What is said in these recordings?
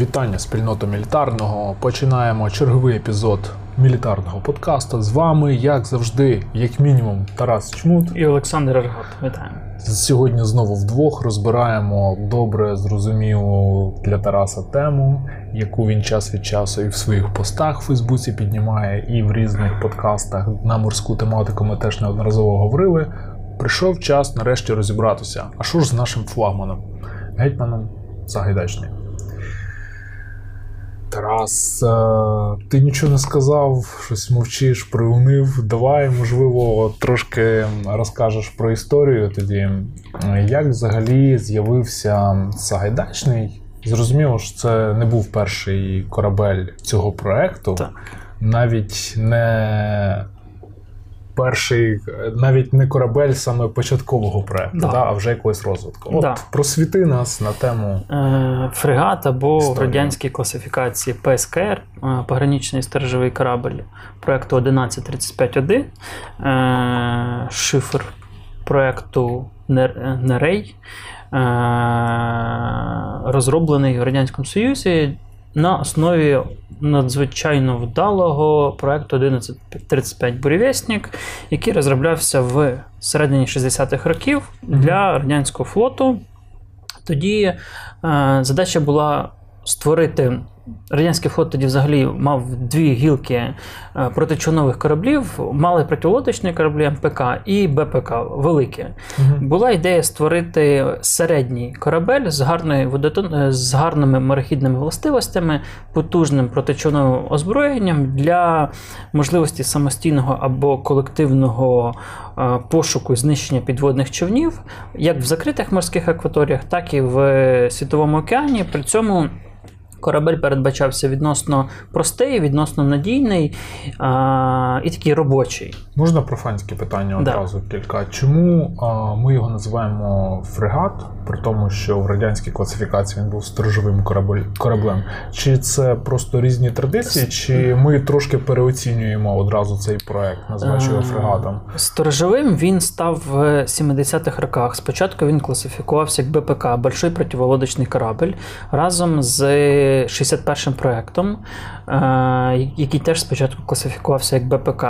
Вітання спільноту мілітарного. Починаємо черговий епізод мілітарного подкасту. З вами, як завжди, як мінімум, Тарас Чмут і Олександр Аргот. Вітаємо. Сьогодні знову вдвох розбираємо добре зрозумілу для Тараса тему, яку він час від часу і в своїх постах в Фейсбуці піднімає, і в різних подкастах на морську тематику ми теж неодноразово говорили. Прийшов час нарешті розібратися. А що ж з нашим флагманом, гетьманом Загайдачний? Тарас, е, ти нічого не сказав, щось мовчиш, приунив. Давай, можливо, трошки розкажеш про історію тоді. Як взагалі з'явився Сагайдачний? Зрозуміло, що це не був перший корабель цього проекту, так. навіть не перший, навіть не корабель саме початкового проекту, да. Да, а вже якогось розвитку. От да. просвіти нас на тему е, фрегат або в радянській класифікації ПСКР, е, пограничний сторожовий корабль проекту 1135-1, е, шифр проекту Нерей. Розроблений в Радянському Союзі на основі надзвичайно вдалого проекту 1135 Бурєвєснік, який розроблявся в середині 60-х років для радянського флоту. Тоді е, задача була створити Радянський флот тоді взагалі мав дві гілки е, кораблів, мали протилодочні кораблі МПК і БПК великі. Угу. Була ідея створити середній корабель з гарною водотон... Е, з гарними морехідними властивостями, потужним протичовновим озброєнням для можливості самостійного або колективного е, пошуку і знищення підводних човнів, як в закритих морських акваторіях, так і в Світовому океані. При цьому корабель передбачався відносно простий, відносно надійний а, і такий робочий. Можна профанське питання одразу да. кілька. Чому а, ми його називаємо фрегат, при тому, що в радянській класифікації він був сторожовим кораблем? Чи це просто різні традиції, чи ми трошки переоцінюємо одразу цей проект, називаючи його фрегатом? Сторожовим він став в 70-х роках. Спочатку він класифікувався як БПК, Большой противолодочний корабль, разом з 61-м проєктом, е, який теж спочатку класифікувався як БПК.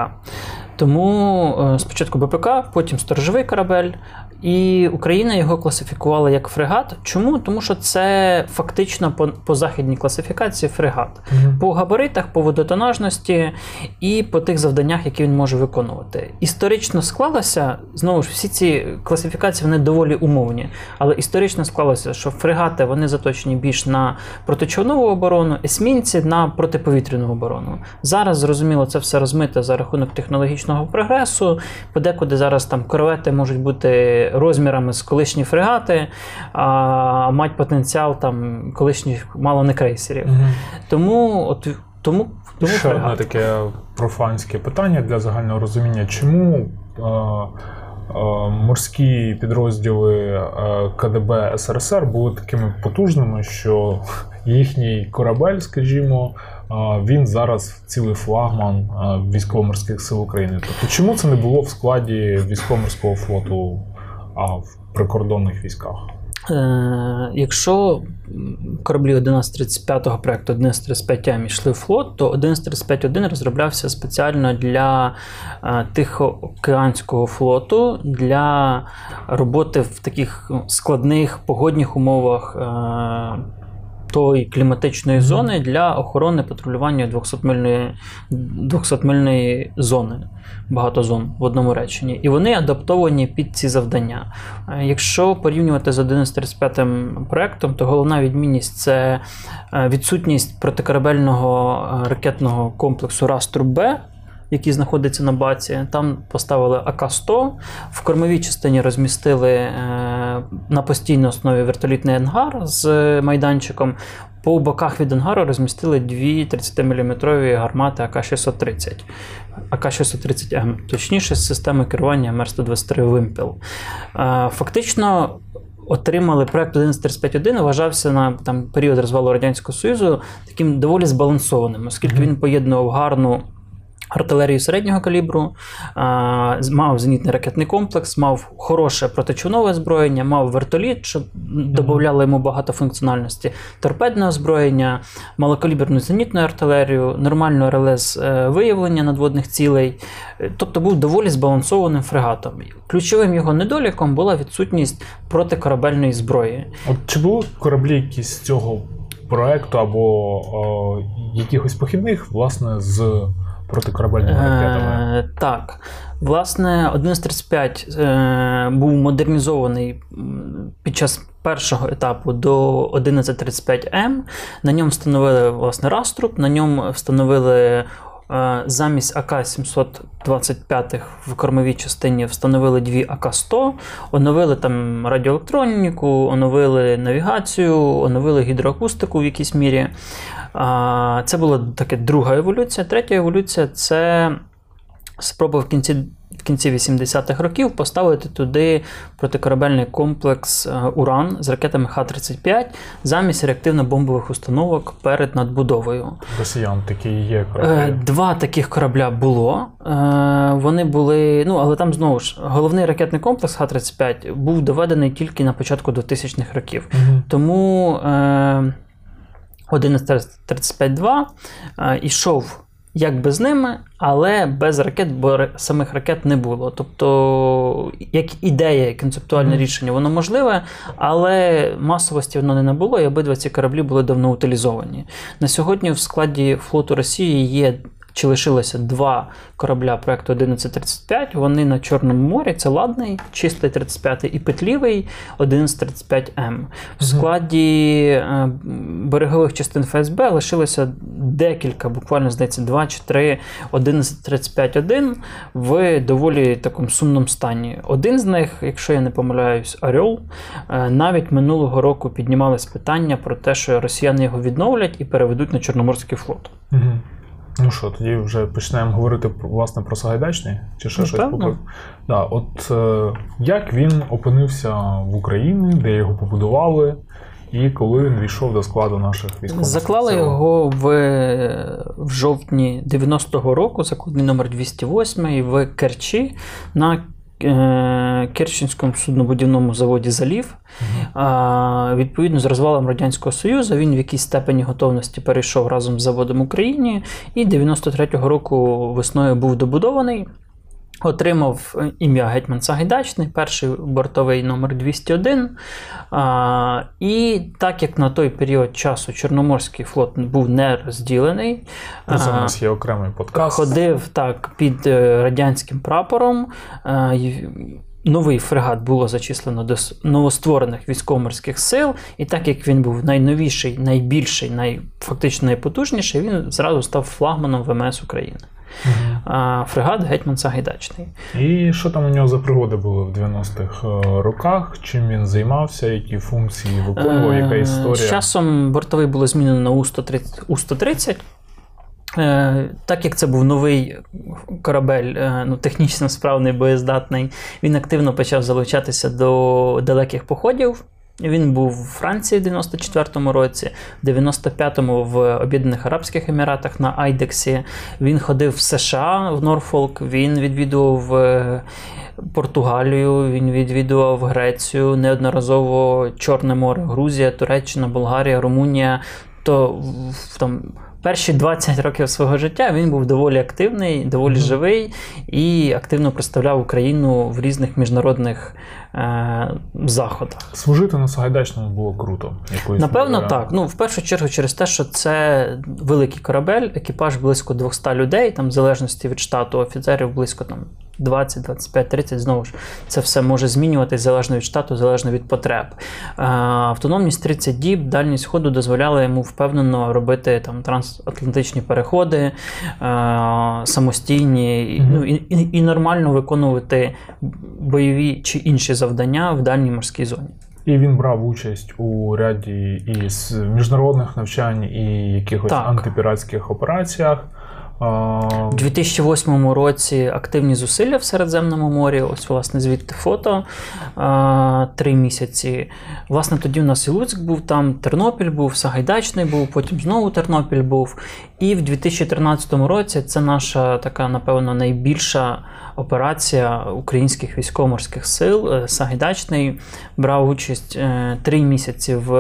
Тому е, спочатку БПК, потім сторожовий корабель, і Україна його класифікувала як фрегат. Чому? Тому що це фактично по по західній класифікації фрегат. Угу. По габаритах, по водотонажності і по тих завданнях, які він може виконувати. Історично склалося, знову ж всі ці класифікації вони доволі умовні. Але історично склалося, що фрегати вони заточені більш на протичовнову оборону, есмінці на протиповітряну оборону. Зараз, зрозуміло, це все розмите за рахунок технологічного прогресу. Подекуди зараз там корвети можуть бути розмірами з колишні фрегати, а мати потенціал там колишніх мало не крейсерів. Угу. Тому от тому, тому Ще одне таке профанське питання для загального розуміння, чому. Морські підрозділи КДБ СРСР були такими потужними, що їхній корабель, скажімо, він зараз цілий флагман військово-морських сил України. Тобто, чому це не було в складі військово-морського флоту а в прикордонних військах? Е, Якщо кораблі 1135 проекту 1135М йшли в флот, то 1135-1 розроблявся спеціально для е, Тихоокеанського флоту для роботи в таких складних погодних умовах. Е, тої кліматичної зони для охорони патрулювання 200-мильної 200-мильної зони, багато зон в одному реченні. І вони адаптовані під ці завдання. Е, якщо порівнювати з 1135 проектом, то головна відмінність це е, відсутність протикорабельного е, ракетного комплексу Растру-Б який знаходиться на баці. Там поставили АК-100, в кормовій частині розмістили е, на постійній основі вертолітний ангар з майданчиком. По боках від ангару розмістили дві 30-мм гармати АК-630, АК-630М, точніше, з системи керування МР-123 Вимпел. Е, фактично. Отримали проект 1135.1, вважався на там період розвалу Радянського Союзу таким доволі збалансованим, оскільки він поєднував гарну артилерію середнього калібру, мав зенітний ракетний комплекс, мав хороше протичовнове озброєння, мав вертоліт, що додавало йому багато функціональності, торпедне озброєння, малокаліберну зенітну артилерію, нормальну РЛС е, виявлення надводних цілей. Е, Тобто був доволі збалансованим фрегатом. Ключовим його недоліком була відсутність протикорабельної зброї. От чи були кораблі якісь цього проекту або о, якихось похідних, власне, з протикорабельними ракетами? Е, так. Власне, 1135 е, був модернізований під час першого етапу до 1135М. На ньому встановили власне раструб, на ньому встановили. Е, Замість АК-725 в кормовій частині встановили дві АК-100, оновили там радіоелектроніку, оновили навігацію, оновили гідроакустику в якійсь мірі. Це була така друга еволюція. Третя еволюція це спроба в кінці. Кінці 80-х років поставити туди протикорабельний комплекс е, Уран з ракетами Х-35 замість реактивно-бомбових установок перед надбудовою. Росіян такі є Е, кораблі. Два таких корабля було. Е, Вони були. Ну, але там знову ж головний ракетний комплекс Х-35 був доведений тільки на початку 2000-х років. Мгм. Тому е, 1135-2 е, ішов якби з ними, але без ракет, бо самих ракет не було. Тобто, як ідея, як концептуальне рішення, воно можливе, але масовості воно не набуло, і обидва ці кораблі були давно утилізовані. На сьогодні в складі флоту Росії є. Чи лишилося два корабля проекту 1135. Вони на Чорному морі. Це ладний, чистий 35 і петлівий 1135М. В складі е, берегових частин ФСБ лишилося декілька, буквально здається, два чи три 1135-1 в доволі такому сумному стані. Один з них, якщо я не помиляюсь, Орел. Е, Навіть минулого року піднімалось питання про те, що росіяни його відновлять і переведуть на Чорноморський флот. Мгм. Ну що, тоді вже почнемо говорити власне про Сагайдачний? Чи ще Ну, щось поки? Да, от е, як він опинився в Україні, де його побудували, і коли він війшов до складу наших військових Заклали сил? його в, в жовтні 90-го року, закладний номер 208 в Керчі на е, Керченському суднобудівному заводі Залів. А, відповідно, з розвалом Радянського Союзу він в якійсь степені готовності перейшов разом з заводом Україні і 93-го року весною був добудований. Отримав е, ім'я Гетьман Сагайдачний, перший бортовий номер 201. А, і так як на той період часу Чорноморський флот був не розділений, це у нас є окремий подкаст. ходив так під е, радянським прапором. й- Новий фрегат було зачислено до новостворених військово-морських сил, і так як він був найновіший, найбільший, най, фактично найпотужніший, він зразу став флагманом ВМС України. Мгм. А, Фрегат Гетьман Сагайдачний. І що там у нього за пригоди були в 90-х е, роках? Чим він займався, які функції виконував, яка Е, історія? З часом бортовий було змінено на У-130. У-130. Е, Так як це був новий корабель, ну, технічно справний, боєздатний, він активно почав залучатися до далеких походів. Він був у Франції в 94-му році, в 95-му в Об'єднаних Арабських Еміратах на Айдексі. Він ходив в США в Норфолк, він відвідував е, Португалію, він відвідував Грецію, неодноразово Чорне море, Грузія, Туреччина, Болгарія, Румунія. То там перші 20 років свого життя він був доволі активний, доволі Мгм. живий і активно представляв Україну в різних міжнародних е, заходах. Служити на Сагайдачному було круто. Якоїсь Напевно, міри. так. Ну, в першу чергу, через те, що це великий корабель, екіпаж близько 200 людей, там, в залежності від штату офіцерів, близько там 20, 25, 30, знову ж це все може змінюватись залежно від штату, залежно від потреб. Е, Автономність 30 діб, дальність ходу дозволяла йому впевнено робити там трансатлантичні переходи, е, самостійні, ну, і, і, і нормально виконувати бойові чи інші завдання в дальній морській зоні. І він брав участь у ряді і міжнародних навчань, і якихось Так. антипіратських операціях. У 2008 році активні зусилля в Середземному морі. Ось, власне, звідти фото три місяці. Власне, тоді у нас і Луцьк був, там Тернопіль був, Сагайдачний був, потім знову Тернопіль був. І в 2013 році це наша така, напевно, найбільша операція українських військово-морських сил. Е, Сагайдачний брав участь е, три місяці в,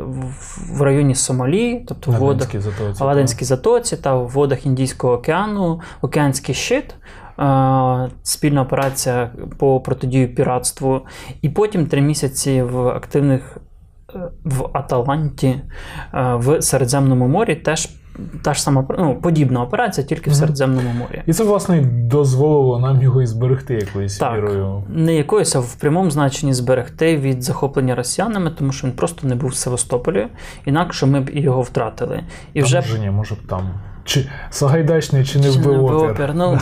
в, в районі Сомалі, тобто в водах. Аденській затоці, В Аденській затоці та в водах Індійського океану, Океанський щит. е, Спільна операція по протидію піратству, і потім три місяці в активних е, в Аталанті е, в Середземному морі теж та ж сама ну, подібна операція, тільки в Середземному морі. І це, власне, дозволило нам його і зберегти якоюсь Так. мірою. Не якоюсь, а в прямому значенні зберегти від захоплення росіянами, тому що він просто не був в Севастополі, інакше ми б його втратили. І Там вже вже може б там. Чи Сагайдачний, чи не вбив опір. Ну,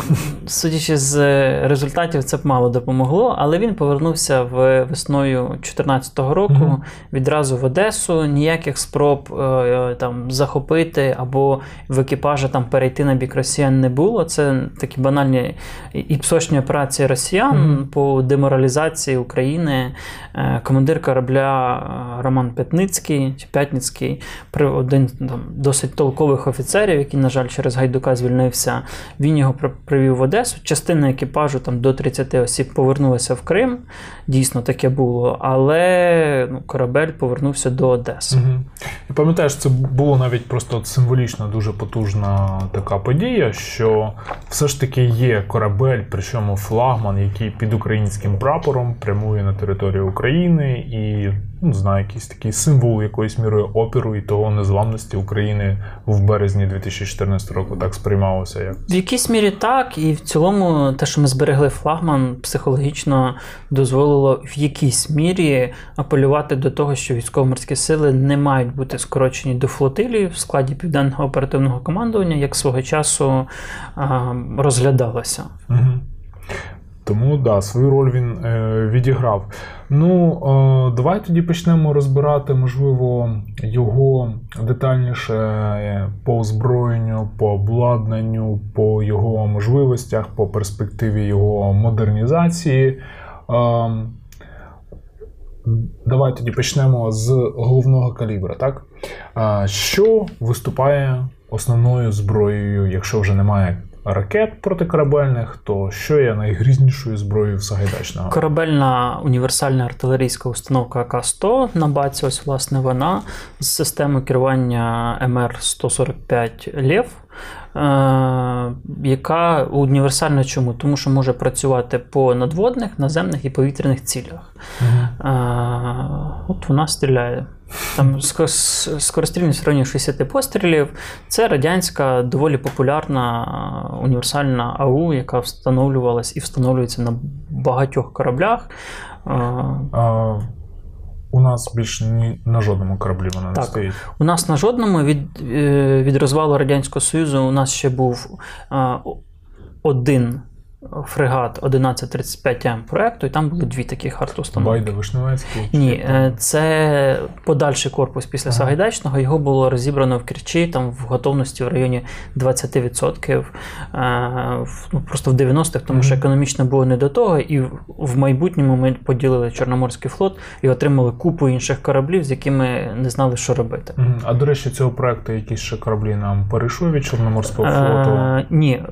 судячи з е, результатів, це б мало допомогло, але він повернувся в весною 2014 року Мгм. відразу в Одесу. Ніяких спроб е, там захопити або в екіпажі там перейти на бік росіян не було. Це такі банальні і- псочні операції росіян Мгм. по деморалізації України. Е, Командир корабля е, Роман Пятницький чи Пятницький, один там, досить толкових офіцерів, який, на жаль, через Гайдука звільнився. Він його привів в Одесу. Частина екіпажу там до 30 осіб повернулася в Крим. Дійсно таке було, але ну, корабель повернувся до Одеси. Угу. І пам'ятаєш, це було навіть просто от символічно дуже потужна така подія, що все ж таки є корабель, причому флагман, який під українським прапором прямує на територію України і не знаю, якийсь такий символ якоюсь мірою опіру і того незламності України в березні 2014 року так сприймалося як. В якійсь мірі так, і в цілому те, що ми зберегли флагман, психологічно дозволило в якійсь мірі апелювати до того, що військово-морські сили не мають бути скорочені до флотилії в складі південного оперативного командування, як свого часу а, розглядалося. Угу. Тому да, свою роль він е, відіграв. Ну, е, давай тоді почнемо розбирати, можливо, його детальніше е, по озброєнню, по обладнанню, по його можливостях, по перспективі його модернізації. Е, Давай тоді почнемо з головного калібра, так? Що виступає основною зброєю, якщо вже немає ракет протикорабельних, то що є найгрізнішою зброєю Сагайдачного? Корабельна універсальна артилерійська установка АК-100 на баці, ось власне вона з системою керування МР-145 Лев, е- яка універсальна чому? Тому що може працювати по надводних, наземних і повітряних цілях. Е- от вона стріляє. Там ско- скорострільність в районі 60 пострілів. Це радянська доволі популярна універсальна АУ, яка встановлювалась і встановлюється на багатьох кораблях. А, у нас більше ні на жодному кораблі вона не Так. стоїть. У нас на жодному від, е, від розвалу Радянського Союзу у нас ще був один фрегат 1135М проекту, і там були дві таких арт-установки. Байда Вишневецький. чи Ні, е, це подальший корпус після Ага. Сагайдачного. Його було розібрано в Керчі, там в готовності в районі 20%. е, Ну, просто в 90-х, тому що економічно було не до того. І в- майбутньому ми поділили Чорноморський флот і отримали купу інших кораблів, з якими не знали, що робити. А до речі, цього проекту якісь ще кораблі нам перейшли від Чорноморського флоту. Е, ні,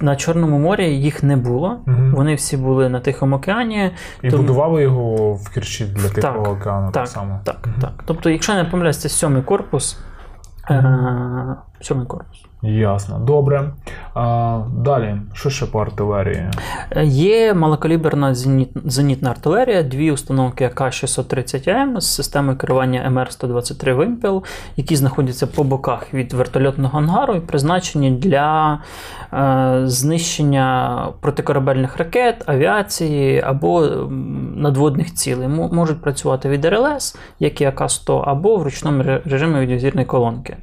на Чорному морі їх не було. Угу. Вони всі були на Тихому океані. І тому- будували його в Керчі для Так, Тихого океану так, Так, само. так, угу. так. Тобто, якщо я не помиляюсь, це сьомий корпус. Е, сьомий корпус. Ясно, добре. А, далі, що ще по артилерії? Е, Є малокаліберна зеніт, зенітна артилерія, дві установки АК-630М з системою керування МР-123 Вимпел, які знаходяться по боках від вертольотного ангару і призначені для е, знищення протикорабельних ракет, авіації або надводних цілей. Мо- Можуть працювати від РЛС, як і АК-100, або в ручному режимі від колонки.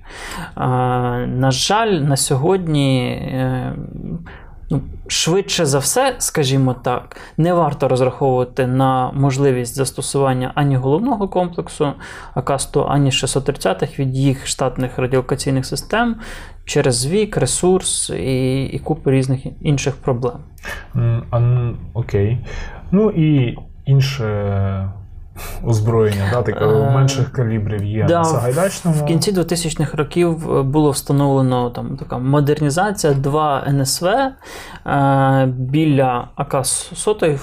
Е, на жаль, на сьогодні. е, Ну, швидше за все, скажімо так, не варто розраховувати на можливість застосування ані головного комплексу АКАСТу, ані 630-х від їх штатних радіолокаційних систем через вік, ресурс і, і купу різних інших проблем. М, а, н- окей. Ну і інше озброєння, да, таке Е, менших калібрів є да, на Сагайдачному. В кінці 2000-х років е, було встановлено там така модернізація, два НСВ е, біля АК-100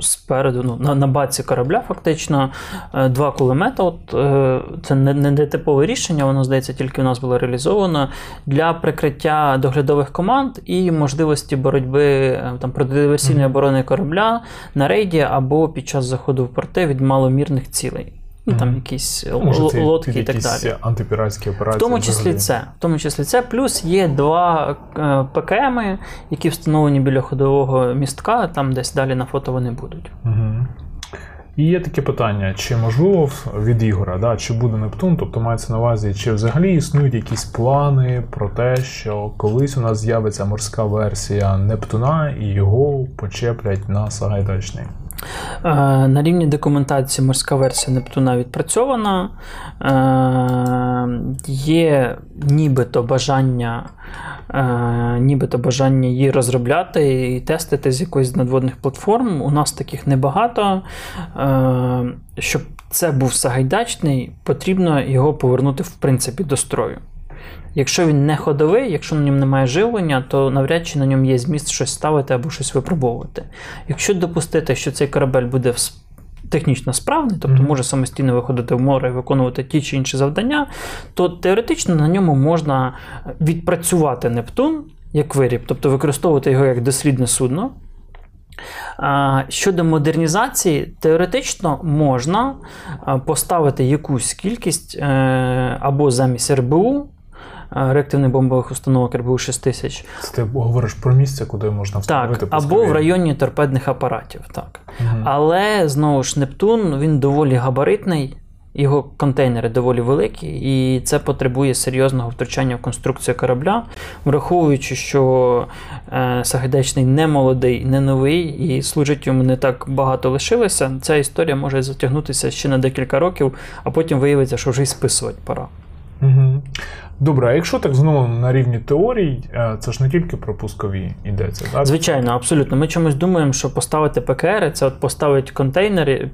спереду, ну, на, на баці корабля, фактично, е, два кулемета. От, е, це не, не нетипове рішення, воно, здається, тільки у нас було реалізовано для прикриття доглядових команд і можливості боротьби е, там, протидиверсійної оборони корабля на рейді або під час заходу в порти від маломірних цілей. Ну, там якісь Ну, може, це лодки і так якісь далі. антипіратські операції. В тому числі взагалі. це. В тому числі це. Плюс є два е, ПКМи, які встановлені біля ходового містка, там десь далі на фото вони будуть. Угу. І є таке питання: чи можливо від Ігора, да, чи буде Нептун, тобто мається на увазі, чи взагалі існують якісь плани про те, що колись у нас з'явиться морська версія Нептуна і його почеплять на Сагайдачний. Е, На рівні документації морська версія Нептуна відпрацьована. Е, Є нібито бажання, е, нібито бажання її розробляти і тестити з якоїсь надводних платформ. У нас таких небагато. Щоб це був Сагайдачний, потрібно його повернути в принципі до строю. Якщо він не ходовий, якщо на ньому немає живлення, то навряд чи на ньому є зміст щось ставити або щось випробовувати. Якщо допустити, що цей корабель буде технічно справний, тобто може самостійно виходити в море і виконувати ті чи інші завдання, то теоретично на ньому можна відпрацювати Нептун як виріб, тобто використовувати його як дослідне судно. Щодо модернізації, теоретично можна поставити якусь кількість е, або замість РБУ, е, реактивних бомбових установок РБУ 6000, Це ти говориш про місце, куди можна встановити так, або в районі торпедних апаратів. Так. Мгм. Але знову ж Нептун він доволі габаритний, його контейнери доволі великі, і це потребує серйозного втручання в конструкцію корабля, враховуючи, що е, Сагайдачний не молодий, не новий, і служить йому не так багато лишилося. Ця історія може затягнутися ще на декілька років, а потім виявиться, що вже й списувати пора. Угу. Добре, а якщо так знову на рівні теорій, е, це ж не тільки про пускові йдеться, так? Звичайно, абсолютно. Ми чомусь думаємо, що поставити ПКР це от поставити контейнери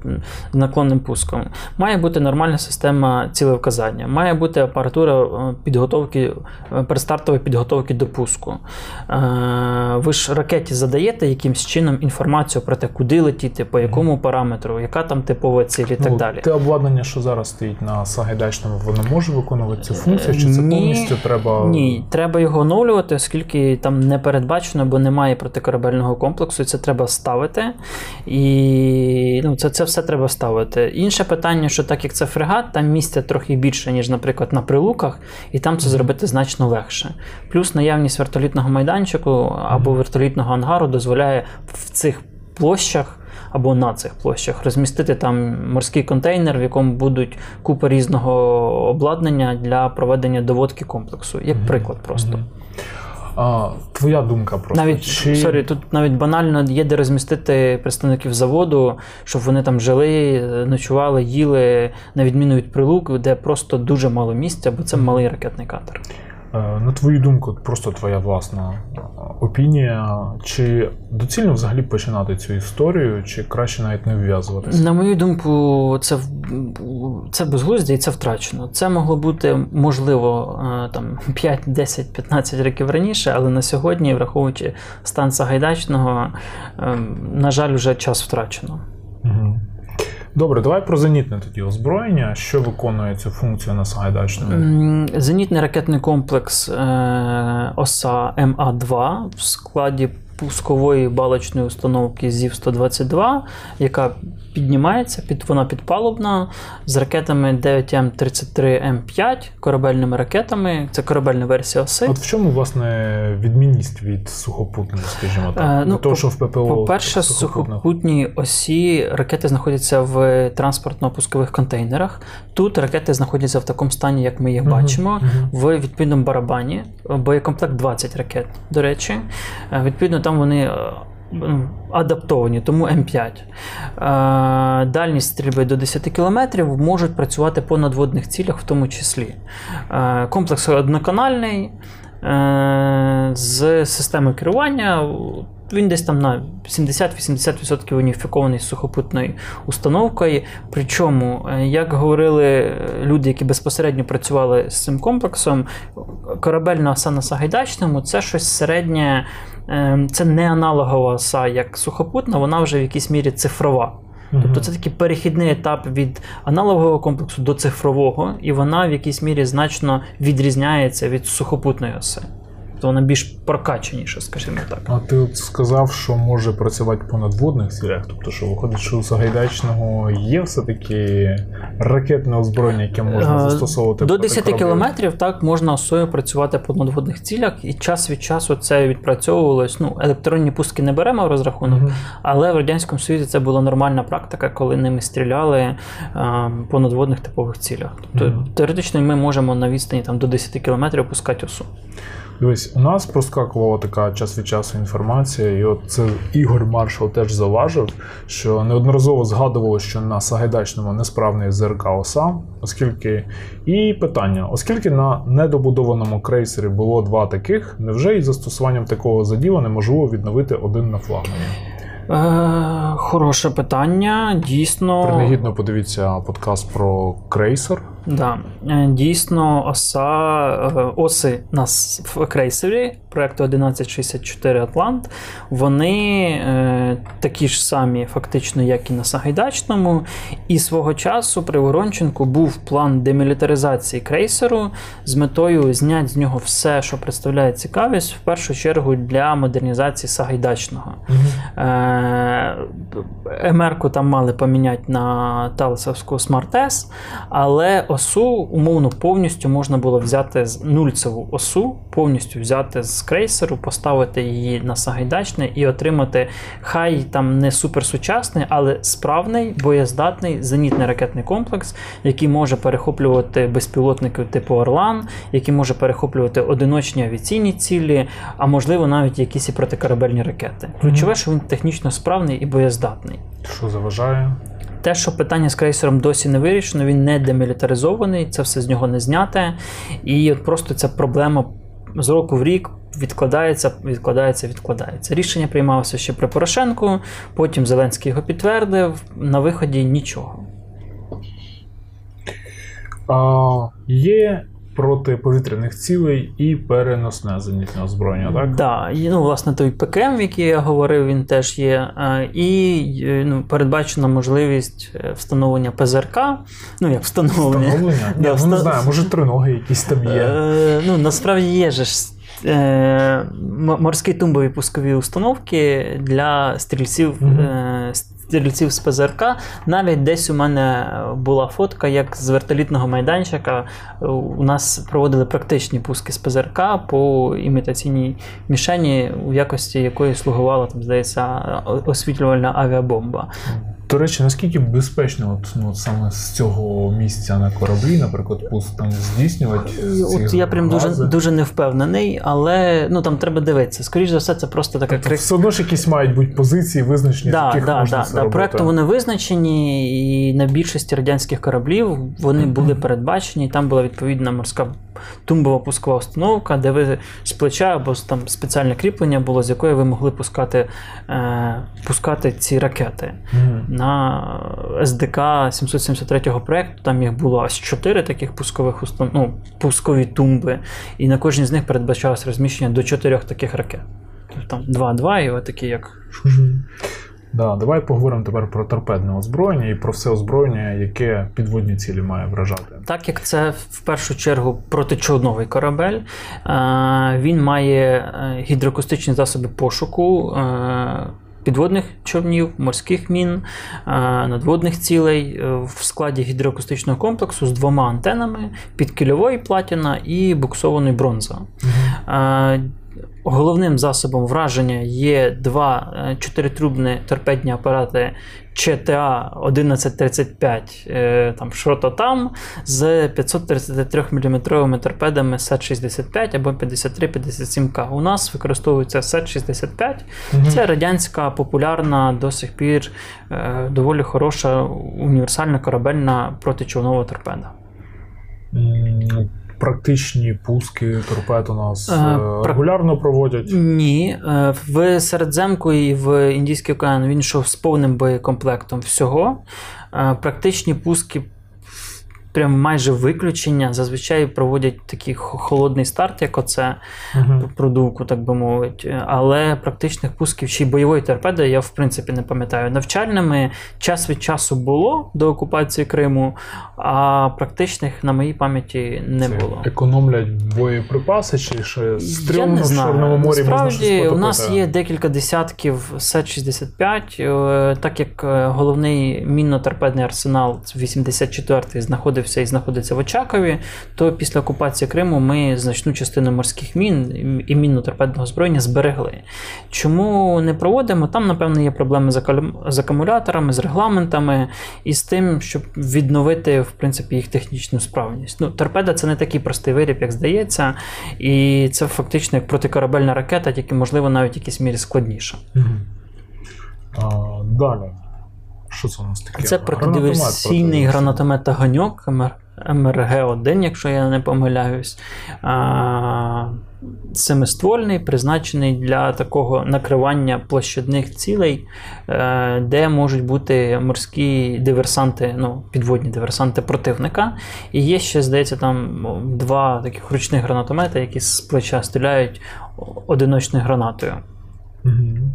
з наклонним пуском. Має бути нормальна система цілевказання, має бути апаратура е, підготовки, е, предстартової підготовки до пуску. Ви ж ракеті задаєте якимсь чином інформацію про те, куди летіти, по якому параметру, яка там типова ціль і так Ну, далі. Те обладнання, що зараз стоїть на Сагайдачному, воно може виконувати цю функцію, чи це Ні, повністю треба. Ні, треба його оновлювати, оскільки там не передбачено, бо немає протикорабельного комплексу, і це треба ставити. І ну, це, це все треба ставити. Інше питання, що так як це фрегат, там місця трохи більше, ніж, наприклад, на прилуках, і там це зробити значно легше. Плюс наявність вертолітного майданчику або вертолітного ангару дозволяє в цих площах. Або на цих площах розмістити там морський контейнер, в якому будуть купа різного обладнання для проведення доводки комплексу, як приклад просто. А, твоя думка просто. Навіть чи... sorry, тут навіть банально є де розмістити представників заводу, щоб вони там жили, ночували, їли, на відміну від прилук, де просто дуже мало місця, бо це малий ракетний катер. Е, На твою думку, просто твоя власна е, опінія, чи доцільно взагалі починати цю історію, чи краще навіть не вв'язуватися? На мою думку, це, це безглуздя і це втрачено. Це могло бути можливо е, там 5, 10, 15 років раніше, але на сьогодні, враховуючи стан Сагайдачного, е, на жаль, вже час втрачено. Угу. Добре, давай про зенітне тоді озброєння. Що виконує цю функцію на Сагайдачному? Зенітний ракетний комплекс е, ОСА МА-2 в складі пускової балочної установки ЗІВ-122, яка піднімається, під, вона підпалубна з ракетами 9М33М5, корабельними ракетами. Це корабельна версія оси. От в чому, власне, відмінність від сухопутної, скажімо так? Е, ну, того, що в ППО По-перше, сухопутній осі ракети знаходяться в транспортно-пускових контейнерах. Тут ракети знаходяться в такому стані, як ми їх Мгм, бачимо, мгм. в відповідному барабані. Боєкомплект 20 ракет, до речі. Е, Відповідно, там вони. М, Адаптовані, тому М5. Е, Дальність стрільби до 10 км можуть працювати по надводних цілях, в тому числі. Е, Комплекс одноканальний е, з системою керування. Він десь там на 70-80% уніфікований з сухопутною установкою. Причому, е, як говорили люди, які безпосередньо працювали з цим комплексом, корабельна оса на Сагайдачному це щось середнє, е, це не аналогова оса, як сухопутна, вона вже в якійсь мірі цифрова. Тобто це такий перехідний етап від аналогового комплексу до цифрового, і вона в якійсь мірі значно відрізняється від сухопутної оси. Тобто вона більш прокачаніша, скажімо так. А ти от сказав, що може працювати по надводних цілях. Тобто, що виходить, що у Сагайдачного є все-таки ракетне озброєння, яке можна Е, застосовувати До проти 10 кілометрів так можна осою працювати по надводних цілях, і час від часу це відпрацьовувалось. Ну, електронні пустки не беремо в розрахунок, Мгм. але в радянському Союзі це була нормальна практика, коли ними стріляли е, по надводних типових цілях. Тобто Мгм. теоретично ми можемо на відстані там до 10 кілометрів опускати осу. Дивись, у нас проскакувала така час від часу інформація, і от це Ігор Маршал теж зауважив, що неодноразово згадувало, що на Сагайдачному несправний ЗРК ОСА, оскільки і питання, оскільки на недобудованому крейсері було два таких, невже із застосуванням такого заділа неможливо відновити один на флагмані? Е, хороше питання. Дійсно, Принагідно подивіться подкаст про крейсер. Да. Е, Дійсно, оса, е, оси на в крейсері проекту 1164 Атлант, вони е, такі ж самі, фактично, як і на Сагайдачному. І свого часу при Воронченку був план демілітаризації крейсеру з метою зняти з нього все, що представляє цікавість, в першу чергу для модернізації Сагайдачного. Е, МР-ку там мали поміняти на Талесовську S, але осу умовно повністю можна було взяти з нульцеву осу, повністю взяти з крейсеру, поставити її на Сагайдачне і отримати хай там не суперсучасний, але справний, боєздатний зенітний ракетний комплекс, який може перехоплювати безпілотники типу Орлан, який може перехоплювати одиночні авіаційні цілі, а можливо навіть якісь і протикорабельні ракети. Ключове, що він технічно справний і боєздатний. Що заважає? Те, що питання з крейсером досі не вирішено, він не демілітаризований, це все з нього не зняте. І от просто ця проблема з року в рік відкладається, відкладається, відкладається. Рішення приймалося ще при Порошенку, потім Зеленський його підтвердив. На виході нічого. А, є протиповітряних цілей і переносне зенітне озброєння, так? Да, ну, власне, той ПКМ, який я говорив, він теж є. Е, І е, ну, передбачена можливість е, встановлення ПЗРК. Ну, як встановлення. Встановлення? Ні, Да, ну не знаю, може триноги якісь там є. Ну, насправді є же ж е, морські тумбові пускові установки для стрільців. Е, Стрільців з ПЗРК. Навіть десь у мене була фотка, як з вертолітного майданчика у нас проводили практичні пуски з ПЗРК по імітаційній мішені, у якості якої слугувала там, здається, освітлювальна авіабомба. До речі, наскільки безпечно от, ну, саме з цього місця на кораблі, наприклад, пуск там здійснювати? От я прям дуже, дуже не впевнений, але ну там треба дивитися. Скоріше за все, це просто така Тобто крик. все одно ж якісь мають бути позиції, визначені, Да, яких да, можна да, це да. робити. Проектом вони визначені, і на більшості радянських кораблів вони були передбачені. Там була відповідна морська тумбова пускова установка, де ви з плеча або там спеціальне кріплення було, з якої ви могли пускати, е, пускати ці ракети. На СДК 773 проєкту там їх було аж 4 таких пускових устан... ну, пускові тумби, і на кожній з них передбачалось розміщення до 4 таких ракет. Тобто там 2-2 і отакі як. Да, давай поговоримо тепер про торпедне озброєння і про все озброєння, яке підводні цілі має вражати. Так як це в першу чергу протичовновий корабель, е, він має е, гідроакустичні засоби пошуку. Підводних човнів, морських мін, е, надводних цілей е, в складі гідроакустичного комплексу з двома антенами, підкільової платіна і буксованої бронза. Е, Головним засобом враження є два е, чотиритрубні торпедні апарати ЧТА 1135 е, там шрототам з 533 мм торпедами СЕТ-65 або 53-57К. У нас використовується СЕТ-65. Це радянська популярна до сих пір е, доволі хороша універсальна корабельна протичовнова торпеда. Практичні пуски торпед у нас Е, е, регулярно проводять. Ні, е, в Середземку і в Індійський океан він йшов з повним боєкомплектом всього. Е, Практичні пуски прям майже виключення. Зазвичай проводять такий холодний старт, як оце Мгм. продувку, так би мовити. Але практичних пусків чи бойової торпеди я в принципі не пам'ятаю. Навчальними час від часу було до окупації Криму, а практичних на моїй пам'яті не Це було. Економлять боєприпаси чи ще Я стрімно в. Чорному морі можна щось Насправді, у нас є декілька десятків Сет-65, е, так як е, головний мінно-торпедний арсенал 84-й знаходився і знаходиться в Очакові, то після окупації Криму ми значну частину морських мін і мінно-торпедного озброєння зберегли. Чому не проводимо? Там, напевно, є проблеми з акумуляторами, з регламентами і з тим, щоб відновити в принципі їх технічну справність. Ну, торпеда це не такий простий виріб, як здається, і це фактично як протикорабельна ракета, тільки можливо навіть в якійсь мірі складніша. Далі. Що це у нас таке? Це протидиверсійний гранатомет Ганьок МРГ-1, якщо я не помиляюсь. А, Семиствольний, призначений для такого накривання площадних цілей, е, де можуть бути морські диверсанти, ну, підводні диверсанти противника. І є ще, здається, там два таких ручних гранатомети, які з плеча стріляють одиночною гранатою. Мгм.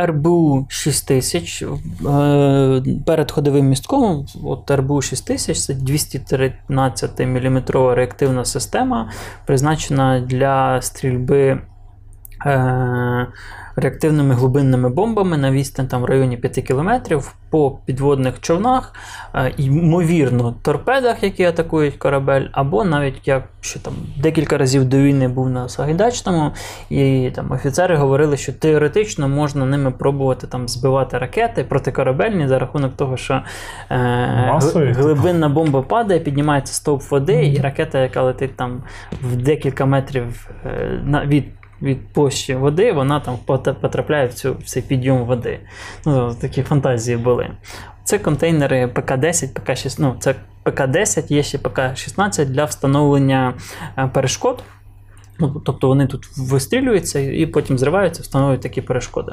РБУ 6000 е, перед ходовим містком. От РБУ 6000 це 213 мм реактивна система, призначена для стрільби. Е, Реактивними глибинними бомбами на відстань там в районі 5 км по підводних човнах, е, ймовірно, торпедах, які атакують корабель, або навіть я ще там декілька разів до війни був на Сагайдачному, і там офіцери говорили, що теоретично можна ними пробувати там збивати ракети протикорабельні за рахунок того, що е, глибинна бомба падає, піднімається стовп води, і ракета, яка летить там в декілька метрів е, на, від. Від площі води вона там потрапляє в, цю, в цей підйом води. Ну, такі фантазії були. Це контейнери ПК-10, ПК-16, ну, це ПК-10, є ще ПК-16 для встановлення е, перешкод. Ну, тобто вони тут вистрілюються і потім зриваються, встановлюють такі перешкоди.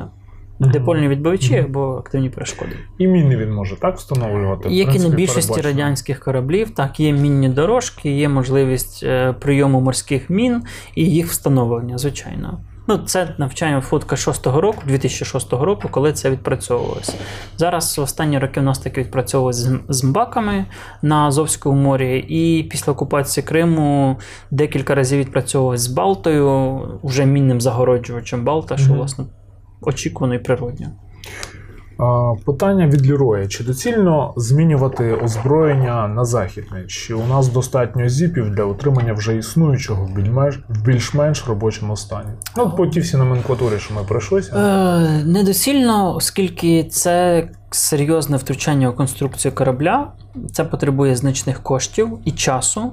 Мгм. Дипольні відбивачі або активні перешкоди. І міни він може так встановлювати. В Як і на більшості передбачено. радянських кораблів, так є мінні дорожки, є можливість е, прийому морських мін і їх встановлення, звичайно. Ну, це навчання фотка 6-го року, 2006 року, коли це відпрацьовувалося. Зараз останні роки в нас таки відпрацьовувалося з, з МБАКами на Азовському морі, і після окупації Криму декілька разів відпрацьовувалося з Балтою, вже мінним загороджувачем Балта, що Мгм. власне очікувано і природньо. Питання від Ліроя: чи доцільно змінювати озброєння на західне? Чи у нас достатньо зіпів для утримання вже існуючого в більш-менш, робочому стані? Ну, по ті всі номенклатурі, що ми пройшлися. Е, недосильно, оскільки це серйозне втручання у конструкцію корабля, це потребує значних коштів і часу.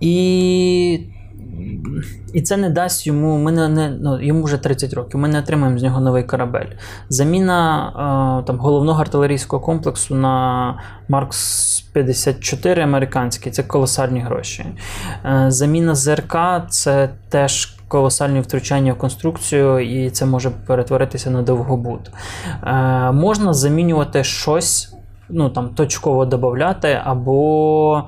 І, і це не дасть йому. Ми не, не, ну, йому вже 30 років. Ми не отримаємо з нього новий корабель. Заміна е, там, головного артилерійського комплексу на Маркс 54 американський це колосальні гроші. Е, заміна ЗРК це теж. Колосальні втручання в конструкцію, і це може перетворитися на довгобуд. Е, можна замінювати щось, ну там точково додати, або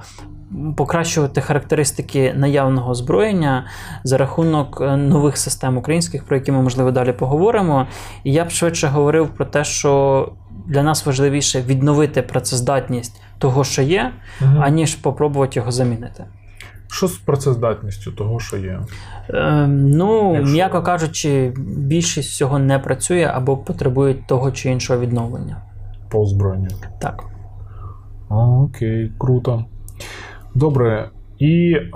покращувати характеристики наявного озброєння за рахунок е, нових систем українських, про які ми можливо далі поговоримо. І я б швидше говорив про те, що для нас важливіше відновити працездатність того, що є, Мгм. аніж попробувати його замінити. Що з працездатністю того, що є? Е, ну, Якщо- м'яко кажучи, більшість всього не працює або потребує того чи іншого відновлення. по озброєнню? Так. Окей, круто. Добре. І е,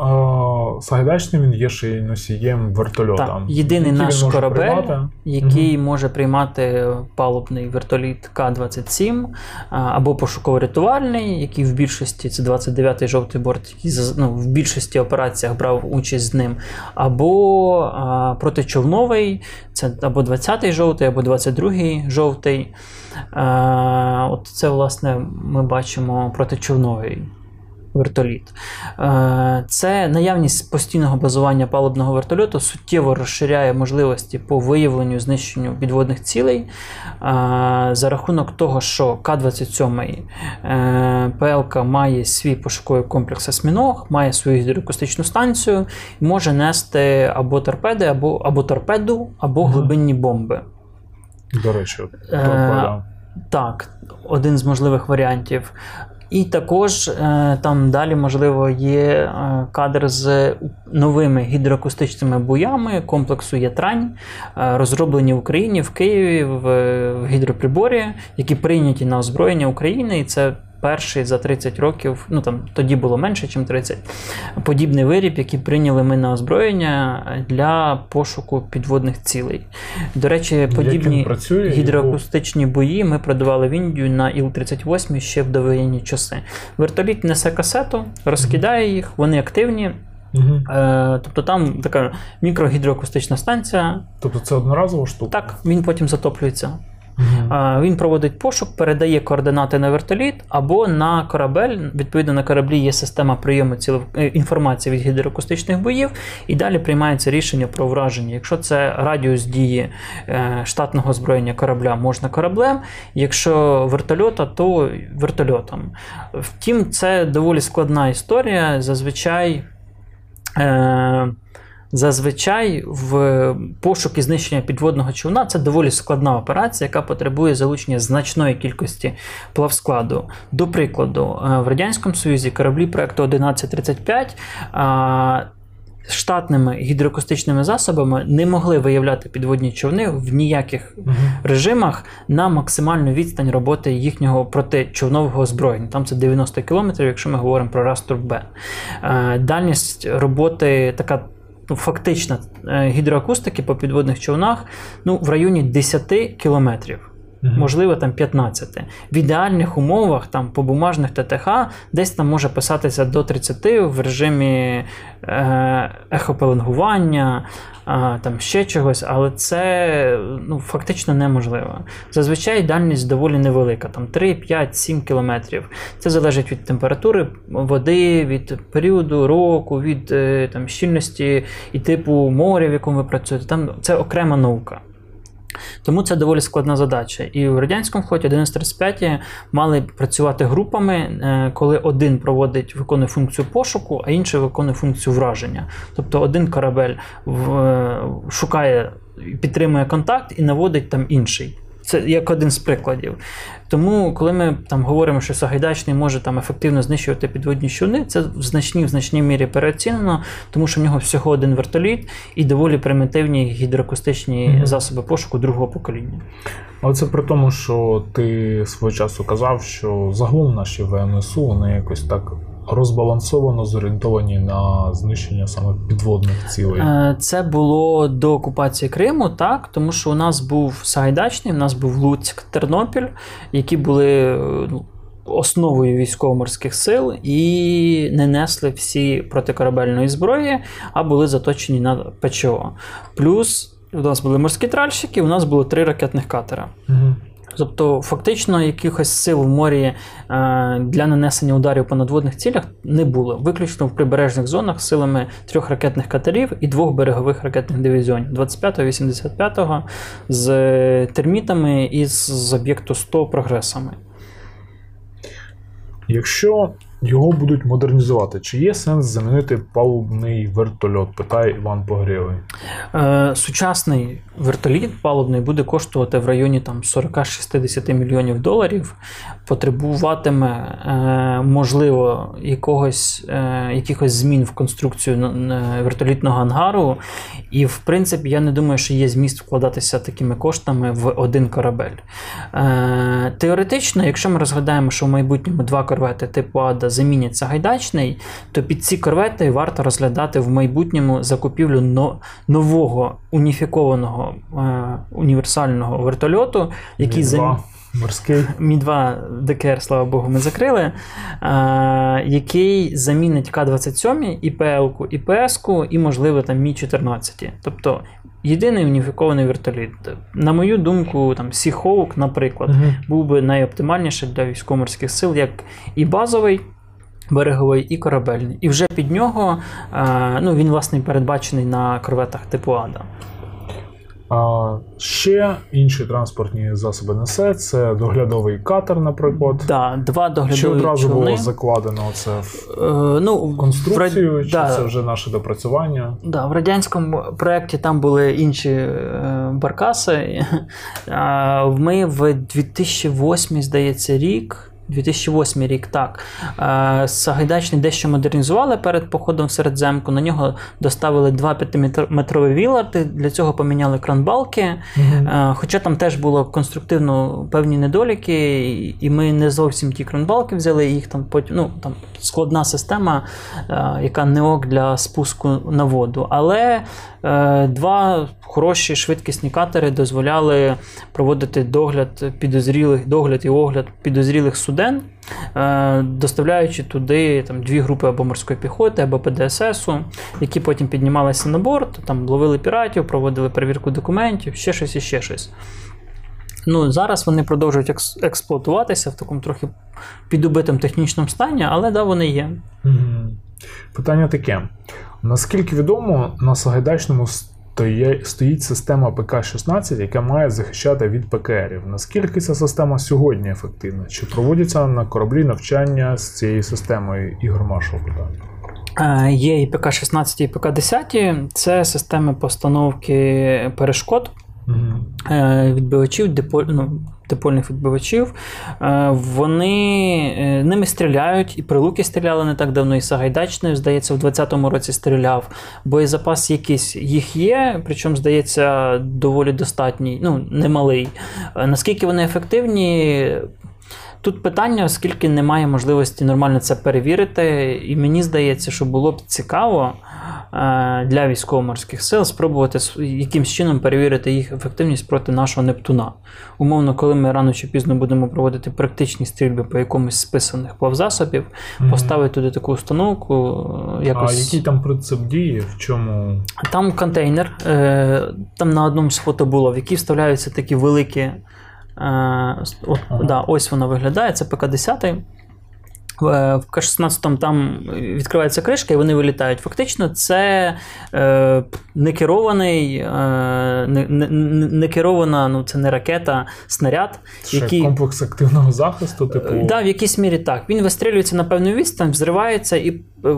Сагайдачний він є ще й носієм вертольота. Так, єдиний який наш корабель, приймати. який може приймати палубний вертоліт К-27 або пошуково-рятувальний, який в більшості це 29-й жовтий борт, який ну, в більшості операціях брав участь з ним, або а, протичовновий, це або 20-й жовтий, або 22-й жовтий. А, от це, власне, ми бачимо протичовновий вертоліт. Е, Це наявність постійного базування палубного вертольоту суттєво розширяє можливості по виявленню і знищенню підводних цілей е, за рахунок того, що К-27 е, ПЛК має свій пошуковий комплекс осьміног, має свою гідроакустичну станцію і може нести або торпеди, або, або торпеду, або глибинні бомби. До речі, торпеда. Так, один з можливих варіантів. І також е, там далі, можливо, є е, кадр з новими гідроакустичними буями комплексу Ятрань, е, розроблені в Україні, в Києві, в, гідроприборі, які прийняті на озброєння України. І це перший за 30 років, ну там тоді було менше, ніж 30, подібний виріб, який прийняли ми на озброєння для пошуку підводних цілей. До речі, подібні працює? гідроакустичні бої ми продавали в Індію на Іл-38 ще в довоєнні часи. Вертоліт несе касету, розкидає їх, вони активні. Угу. Е, тобто там така мікрогідроакустична станція. Тобто це одноразова штука? Так, він потім затоплюється. Е, Він проводить пошук, передає координати на вертоліт або на корабель. Відповідно, на кораблі є система прийому ціло- е, інформації від гідроакустичних боїв, і далі приймається рішення про враження. Якщо це радіус дії е, штатного озброєння корабля, можна кораблем. Якщо вертольота, то вертольотом. Втім, це доволі складна історія. Зазвичай. Е, Зазвичай в пошук і знищення підводного човна це доволі складна операція, яка потребує залучення значної кількості плавскладу. До прикладу, е, в Радянському Союзі кораблі проекту 1135 штатними гідроакустичними засобами не могли виявляти підводні човни в ніяких Мгм. режимах на максимальну відстань роботи їхнього протичовнового озброєння. Там це 90 км, якщо ми говоримо про Растур Б. Е, Дальність роботи така. Ну, фактична е, гідроакустики по підводних човнах ну, в районі 10 кілометрів, Мгм. можливо, там 15. В ідеальних умовах, там по бумажних ТТХ, десь там може писатися до 30 в режимі е, ехопеленгування, а, там ще чогось, але це ну, фактично неможливо. Зазвичай дальність доволі невелика, там 3, 5, 7 кілометрів. Це залежить від температури води, від періоду року, від е, там, щільності і типу моря, в якому ви працюєте. Там це окрема наука. Тому це доволі складна задача. І в радянському флоті 1135 мали працювати групами, е, коли один проводить, виконує функцію пошуку, а інший виконує функцію враження. Тобто один корабель в- е, шукає, підтримує контакт і наводить там інший. Це як один з прикладів. Тому, коли ми там говоримо, що Сагайдачний може там ефективно знищувати підводні човни, це в значній в значній мірі переоцінено, тому що в нього всього один вертоліт і доволі примітивні гідроакустичні Мгм. засоби пошуку другого покоління. Але це при тому, що ти свого часу казав, що загалом наші ВМСУ вони якось так розбалансовано зорієнтовані на знищення саме підводних цілей. Е, Це було до окупації Криму, так, тому що у нас був Сагайдачний, у нас був Луцьк, Тернопіль, які були е, ну, основою військово-морських сил і не несли всі протикорабельної зброї, а були заточені на ПЧО. Плюс у нас були морські тральщики, у нас було три ракетних катера. Мгм. Тобто, фактично, якихось сил в морі е, для нанесення ударів по надводних цілях не було. Виключно в прибережних зонах силами трьох ракетних катерів і двох берегових ракетних дивізіонів 25-го, 85-го з термітами і з об'єкту 100 прогресами. Якщо його будуть модернізувати. Чи є сенс замінити палубний вертольот? Питає Іван Погрєвий. Е, Сучасний вертоліт палубний буде коштувати в районі там 40-60 мільйонів доларів. Потребуватиме, е, можливо, якогось, е, якихось змін в конструкцію вертолітного ангару. І, в принципі, я не думаю, що є зміст вкладатися такими коштами в один корабель. Е, Теоретично, якщо ми розглядаємо, що в майбутньому два корвети типу Ада замінять Сагайдачний, то під ці корвети варто розглядати в майбутньому закупівлю но- нового уніфікованого універсального вертольоту, який Мі-2 замінить. Морський. Мі 2 ДКР, слава Богу, ми закрили, е, який замінить К-27, і ПЛ-ку, і ПС-ку, і, можливо, там Мі 14. Тобто єдиний уніфікований вертоліт. На мою думку, там Sea-Hawk, наприклад, Мгм. був би найоптимальніший для військово-морських сил, як і базовий. Береговий і корабельний. І вже під нього е, ну, він, власне, передбачений на корветах типу Ада. А, ще інші транспортні засоби несе. Це доглядовий катер, наприклад. Да, два Чи одразу човни. було закладено це в Е, ну, в конструкцію, рад- чи да, це вже наше допрацювання? Да, в радянському проєкті там були інші е, баркаси. А, Ми в 2008, здається, рік. 2008 рік, так. Е, Сагайдачний дещо модернізували перед походом в Середземку. На нього доставили два 5-метрові віларди, для цього поміняли кранбалки. Е, Хоча там теж було конструктивно певні недоліки, і- ми не зовсім ті кронбалки взяли, їх там потім ну, там складна система, е, яка не ок для спуску на воду. Але два хороші швидкісні катери дозволяли проводити догляд підозрілих, догляд і огляд підозрілих суден, е, доставляючи туди там, дві групи або морської піхоти, або ПДССу, які потім піднімалися на борт, там ловили піратів, проводили перевірку документів, ще щось і ще щось. Ну, зараз вони продовжують екс- експлуатуватися в такому трохи підубитому технічному стані, але да, вони є. Питання таке: наскільки відомо, на Сагайдачному стоїть система ПК-16, яка має захищати від ПКРів. Наскільки ця система сьогодні ефективна? Чи проводяться на кораблі навчання з цією системою Ігор Маршал питання? Е, Є і ПК-16, і ПК-10. Це системи постановки перешкод е, відбивачів, диполь, ну, дипольних відбивачів. Е, Вони е, ними стріляють, і прилуки стріляли не так давно, і Сагайдачний, здається, в 20-му році стріляв. Боєзапас якийсь їх є, причому, здається, доволі достатній, ну, немалий. Е, Наскільки вони ефективні? Тут питання, оскільки немає можливості нормально це перевірити, і мені здається, що було б цікаво е, для військово-морських сил спробувати якимсь чином перевірити їх ефективність проти нашого Нептуна. Умовно, коли ми рано чи пізно будемо проводити практичні стрільби по якомусь списаних плавзасобів, Мгм. поставити туди таку установку, е, якось. А який там принцип дії? В чому? Там контейнер, е, там на одному з фото було, в який вставляються такі великі. Е, от, Ага. да, ось вона виглядає, це ПК-10. Е, В К-16 там відкривається кришка і вони вилітають. Фактично, це е, некерований, е, не, не, не керована, ну це не ракета, снаряд, Ще який комплекс активного захисту, типу. Да, в якійсь мірі так. Він вистрілюється на певну відстань, взривається і е,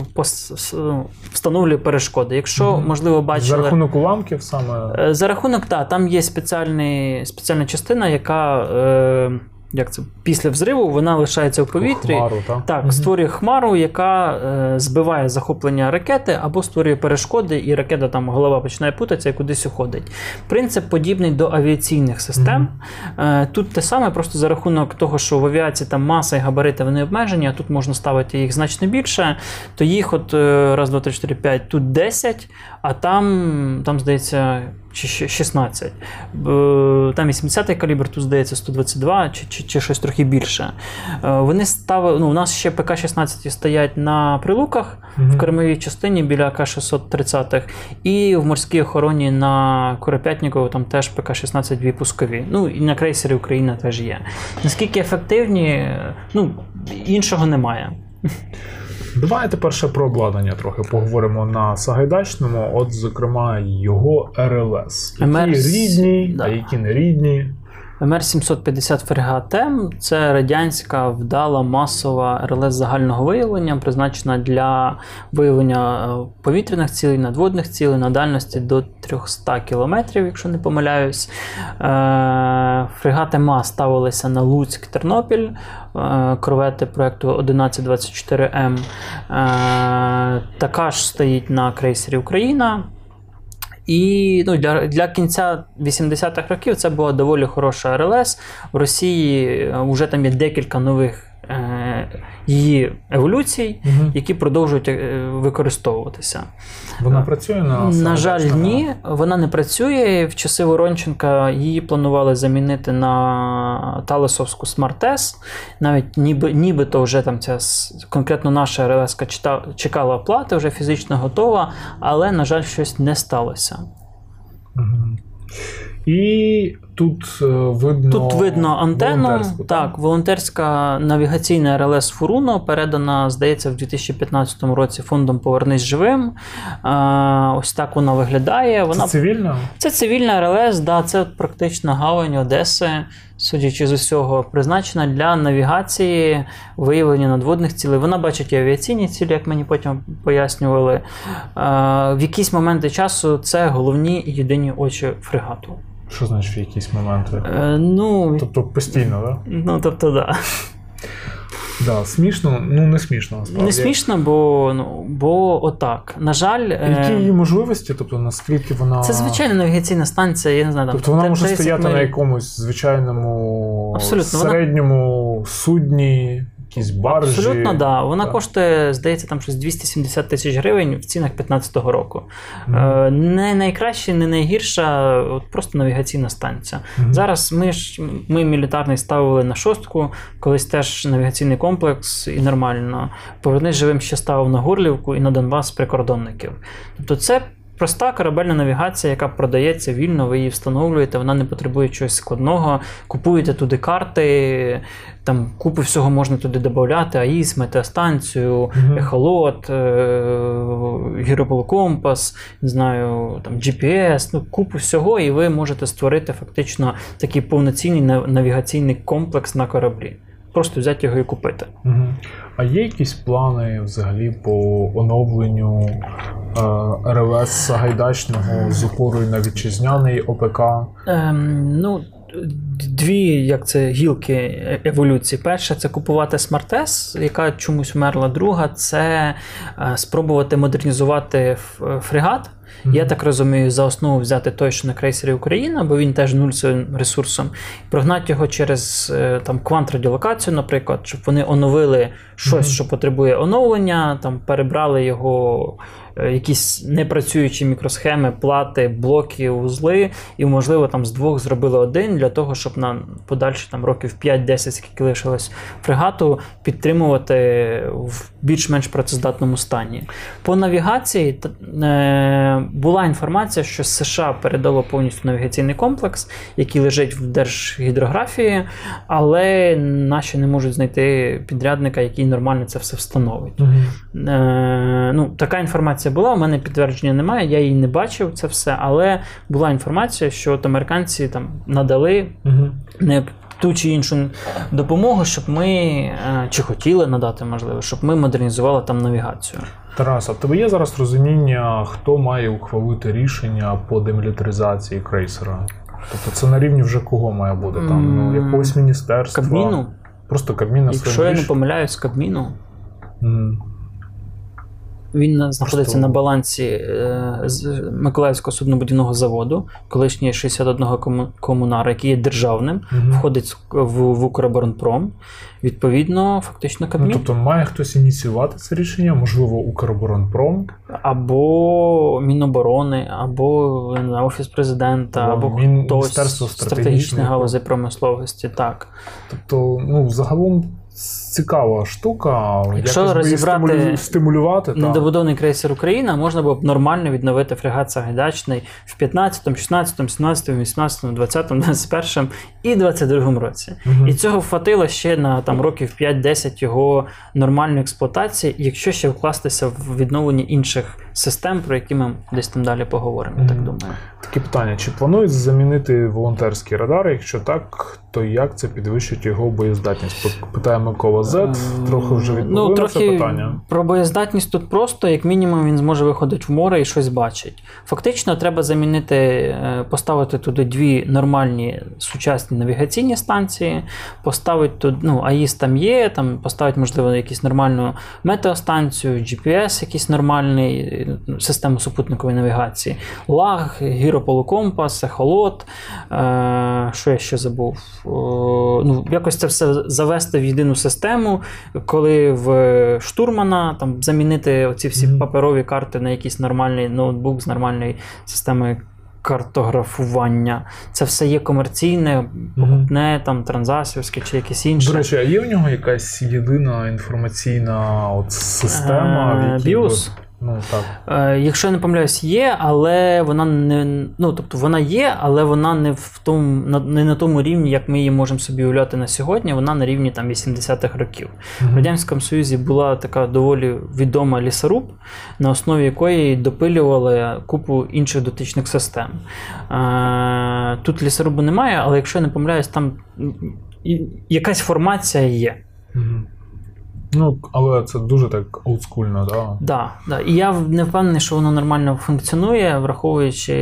ну, встановлює перешкоди. Якщо, Мгм. можливо, За рахунок уламків саме. Е, За рахунок, так, там є спеціальний, спеціальна частина, яка е, як це, після взриву вона лишається в повітрі. Хмару, так? Так, Мгм. створює хмару, яка е, збиває захоплення ракети або створює перешкоди, і ракета там голова починає путатися і кудись уходить. Принцип подібний до авіаційних систем. Е, тут те саме, просто за рахунок того, що в авіації там маса і габарити вони обмежені, а тут можна ставити їх значно більше, то їх от е, раз, два, три, чотири, п'ять, тут 10, а там, там здається, чи 16. Б- Там 80-й калібр, тут здається 122 чи, чи, чи щось трохи більше. Е, Вони ставили, ну, у нас ще ПК-16 стоять на прилуках Мгм. в кормовій частині біля АК-630 і в морській охороні на Куропятнікову там теж ПК-16 дві пускові. Ну і на крейсері Україна теж є. Наскільки ефективні, ну, іншого немає. Давайте перше про обладнання трохи поговоримо на Сагайдачному. От, зокрема, його РЛС. Які МРС, рідні, да. а які не рідні. МР-750 фрегат М це радянська вдала масова РЛС загального виявлення, призначена для виявлення е, повітряних цілей, надводних цілей на дальності до 300 км, якщо не помиляюсь. Е, Фрегати МА ставилися на Луцьк Тернопіль, е, корвети проєкту 1124М. Е, Така ж стоїть на крейсері Україна. І ну, для, для кінця 80-х років це була доволі хороша РЛС. В Росії вже там є декілька нових е, її еволюцій, Мгм. які продовжують е, використовуватися. Вона працює на На жаль, ні, вона не працює. В часи Воронченка її планували замінити на Талесовську SMART-S. Навіть ніби, нібито вже там ця конкретно наша РЛС чекала оплати, вже фізично готова, але, на жаль, щось не сталося. Мгм. І тут е, видно. Тут видно антенну. Так, волонтерська навігаційна РЛС Фуруно передана, здається, в 2015 році фондом Повернись живим. Ось так вона виглядає. Це Вона цивільна? Це цивільна РЛС, да, це практично гавань Одеси, судячи з усього, призначена для навігації, виявлення надводних цілей. Вона бачить і авіаційні цілі, як мені потім пояснювали. Е, в якісь моменти часу це головні і єдині очі фрегату. Що значить в якісь моменти? Е, ну, Тобто постійно, так? ну, тобто, да. Да, смішно, ну не смішно насправді. Не смішно, бо, ну, бо отак. На жаль, е, Які її можливості, тобто наскільки вона. це звичайна навігаційна станція, я не знаю, там Тобто вона може 30 стояти на якомусь звичайному Абсолютно, вона- середньому судні, якійсь баржі. Абсолютно, да. Вона Так. коштує, здається, там щось 270 тисяч гривень в цінах 2015 року. Е, не найкраща, не найгірша, от просто навігаційна станція. Мгм. Зараз ми ж ми мілітарний ставили на шостку, колись теж навігаційний комплекс і нормально. Повернись живим ще ставив на Горлівку і на Донбас прикордонників. Тобто це. Проста корабельна навігація, яка продається вільно, ви її встановлюєте, вона не потребує чогось складного. Купуєте туди карти, там купу всього можна туди додати: АІС, метеостанцію, Мгм. ехолот, е- гірополокомпас, не знаю, там GPS, ну, купу всього, і ви можете створити фактично такий повноцінний навігаційний комплекс на кораблі. Просто взяти його і купити. А є якісь плани взагалі по оновленню е, РЛС Сагайдачного з опорою на вітчизняний ОПК? Ем, ну, дві як це гілки еволюції. Перша це купувати Smart-S, яка чомусь вмерла. Друга це е, спробувати модернізувати ф- фрегат. Я так розумію, за основу взяти той, що на крейсері Україна, бо він теж нуль своїм ресурсом, прогнати його через е, там квант-радіолокацію, наприклад, щоб вони оновили щось, Мгм. що потребує оновлення, там перебрали його якісь непрацюючі мікросхеми, плати, блоки, вузли, і, можливо, там з двох зробили один для того, щоб на подальші там років 5-10, скільки лишилось фрегату, підтримувати в більш-менш працездатному стані. По навігації е, була інформація, що США передало повністю навігаційний комплекс, який лежить в Держгідрографії, але наші не можуть знайти підрядника, який нормально це все встановить. Мгм. Е, ну, така інформація була, у мене підтвердження немає, я її не бачив це все, але була інформація, що от американці там надали Мгм. не ту чи іншу допомогу, щоб ми е, чи хотіли надати, можливо, щоб ми модернізували там навігацію. Тарас, а в тебе є зараз розуміння, хто має ухвалити рішення по демілітаризації крейсера? Тобто це на рівні вже кого має бути? Там ну, якогось міністерства? Кабміну, Просто Кабмін на якщо я не помиляюсь, Кабміну. Мгм. Він знаходиться Просто- на балансі е, з Миколаївського суднобудівного заводу, колишній 61 кому- комунара, який є державним, Мгм. входить в, в Укроборонпром. Відповідно, фактично Ну, тобто має хтось ініціювати це рішення, можливо, Укроборонпром, Або Міноборони, або знаю, Офіс президента, Або або, Мін- хтось стратегічних галузей промисловості. Так. Тобто, ну, загалом цікава штука. Якщо якось розібрати стимулю- стимулювати, та. Недобудований крейсер Україна можна було б нормально відновити фрегат Сагайдачний в 15, 16, 17, 18, 20, 21 і 22 році. Мгм. І цього хватило ще на там років 5-10 його нормальної експлуатації, якщо ще вкластися в відновлення інших систем, про які ми десь там далі поговоримо, я так думаю. Таке питання: чи планують замінити волонтерський радар? Якщо так, то як це підвищить його боєздатність? Пи- Питає Микола Зет. Трохи вже відповіли ну, на трохи це питання. Про боєздатність тут просто, як мінімум, він зможе виходити в море і щось бачить. Фактично, треба замінити, е, поставити туди дві нормальні сучасні навігаційні станції, поставити тут, ну, АІС там є, там поставити, можливо, якусь нормальну метеостанцію, GPS, якийсь нормальний, систему супутникової навігації, ЛАГ, гірополокомпас, ехолот. Е, що я ще забув? О, ну, якось це все завести в єдину систему, коли в штурмана там замінити оці всі паперові карти на якийсь нормальний ноутбук з нормальної системи картографування. Це все є комерційне, покупне, там транзасівське чи якесь інше. До речі, а є в нього якась єдина інформаційна от система, в Ну так. Е, Якщо я не помиляюсь, є, але вона не ну, тобто вона є, але вона не в тому на- не на тому рівні, як ми її можемо собі уявляти на сьогодні. Вона на рівні там 80-х років. В Радянському Союзі була така доволі відома лісоруб, на основі якої допилювали купу інших дотичних систем. Е, Тут лісорубу немає, але якщо я не помиляюсь, там якась формація є. Мгм. Ну, але це дуже так олдскульно, да? Да, да. І я не впевнений, що воно нормально функціонує, враховуючи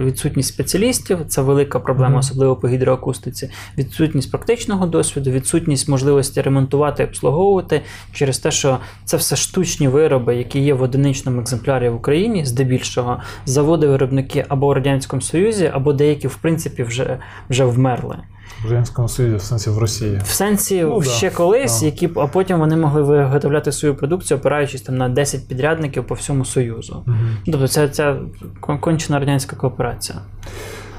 відсутність спеціалістів. Це велика проблема, Мгм. особливо по гідроакустиці. Відсутність практичного досвіду, відсутність можливості ремонтувати, обслуговувати через те, що це все штучні вироби, які є в одиничному екземплярі в Україні, здебільшого заводи-виробники або в Радянському Союзі, або деякі, в принципі, вже, вже вмерли. В Радянському Союзі, в сенсі в Росії. В сенсі Ну, да. ще колись, Да. які а потім вони могли виготовляти свою продукцію, опираючись там на 10 підрядників по всьому Союзу. Угу. Тобто це, ця кончена радянська кооперація.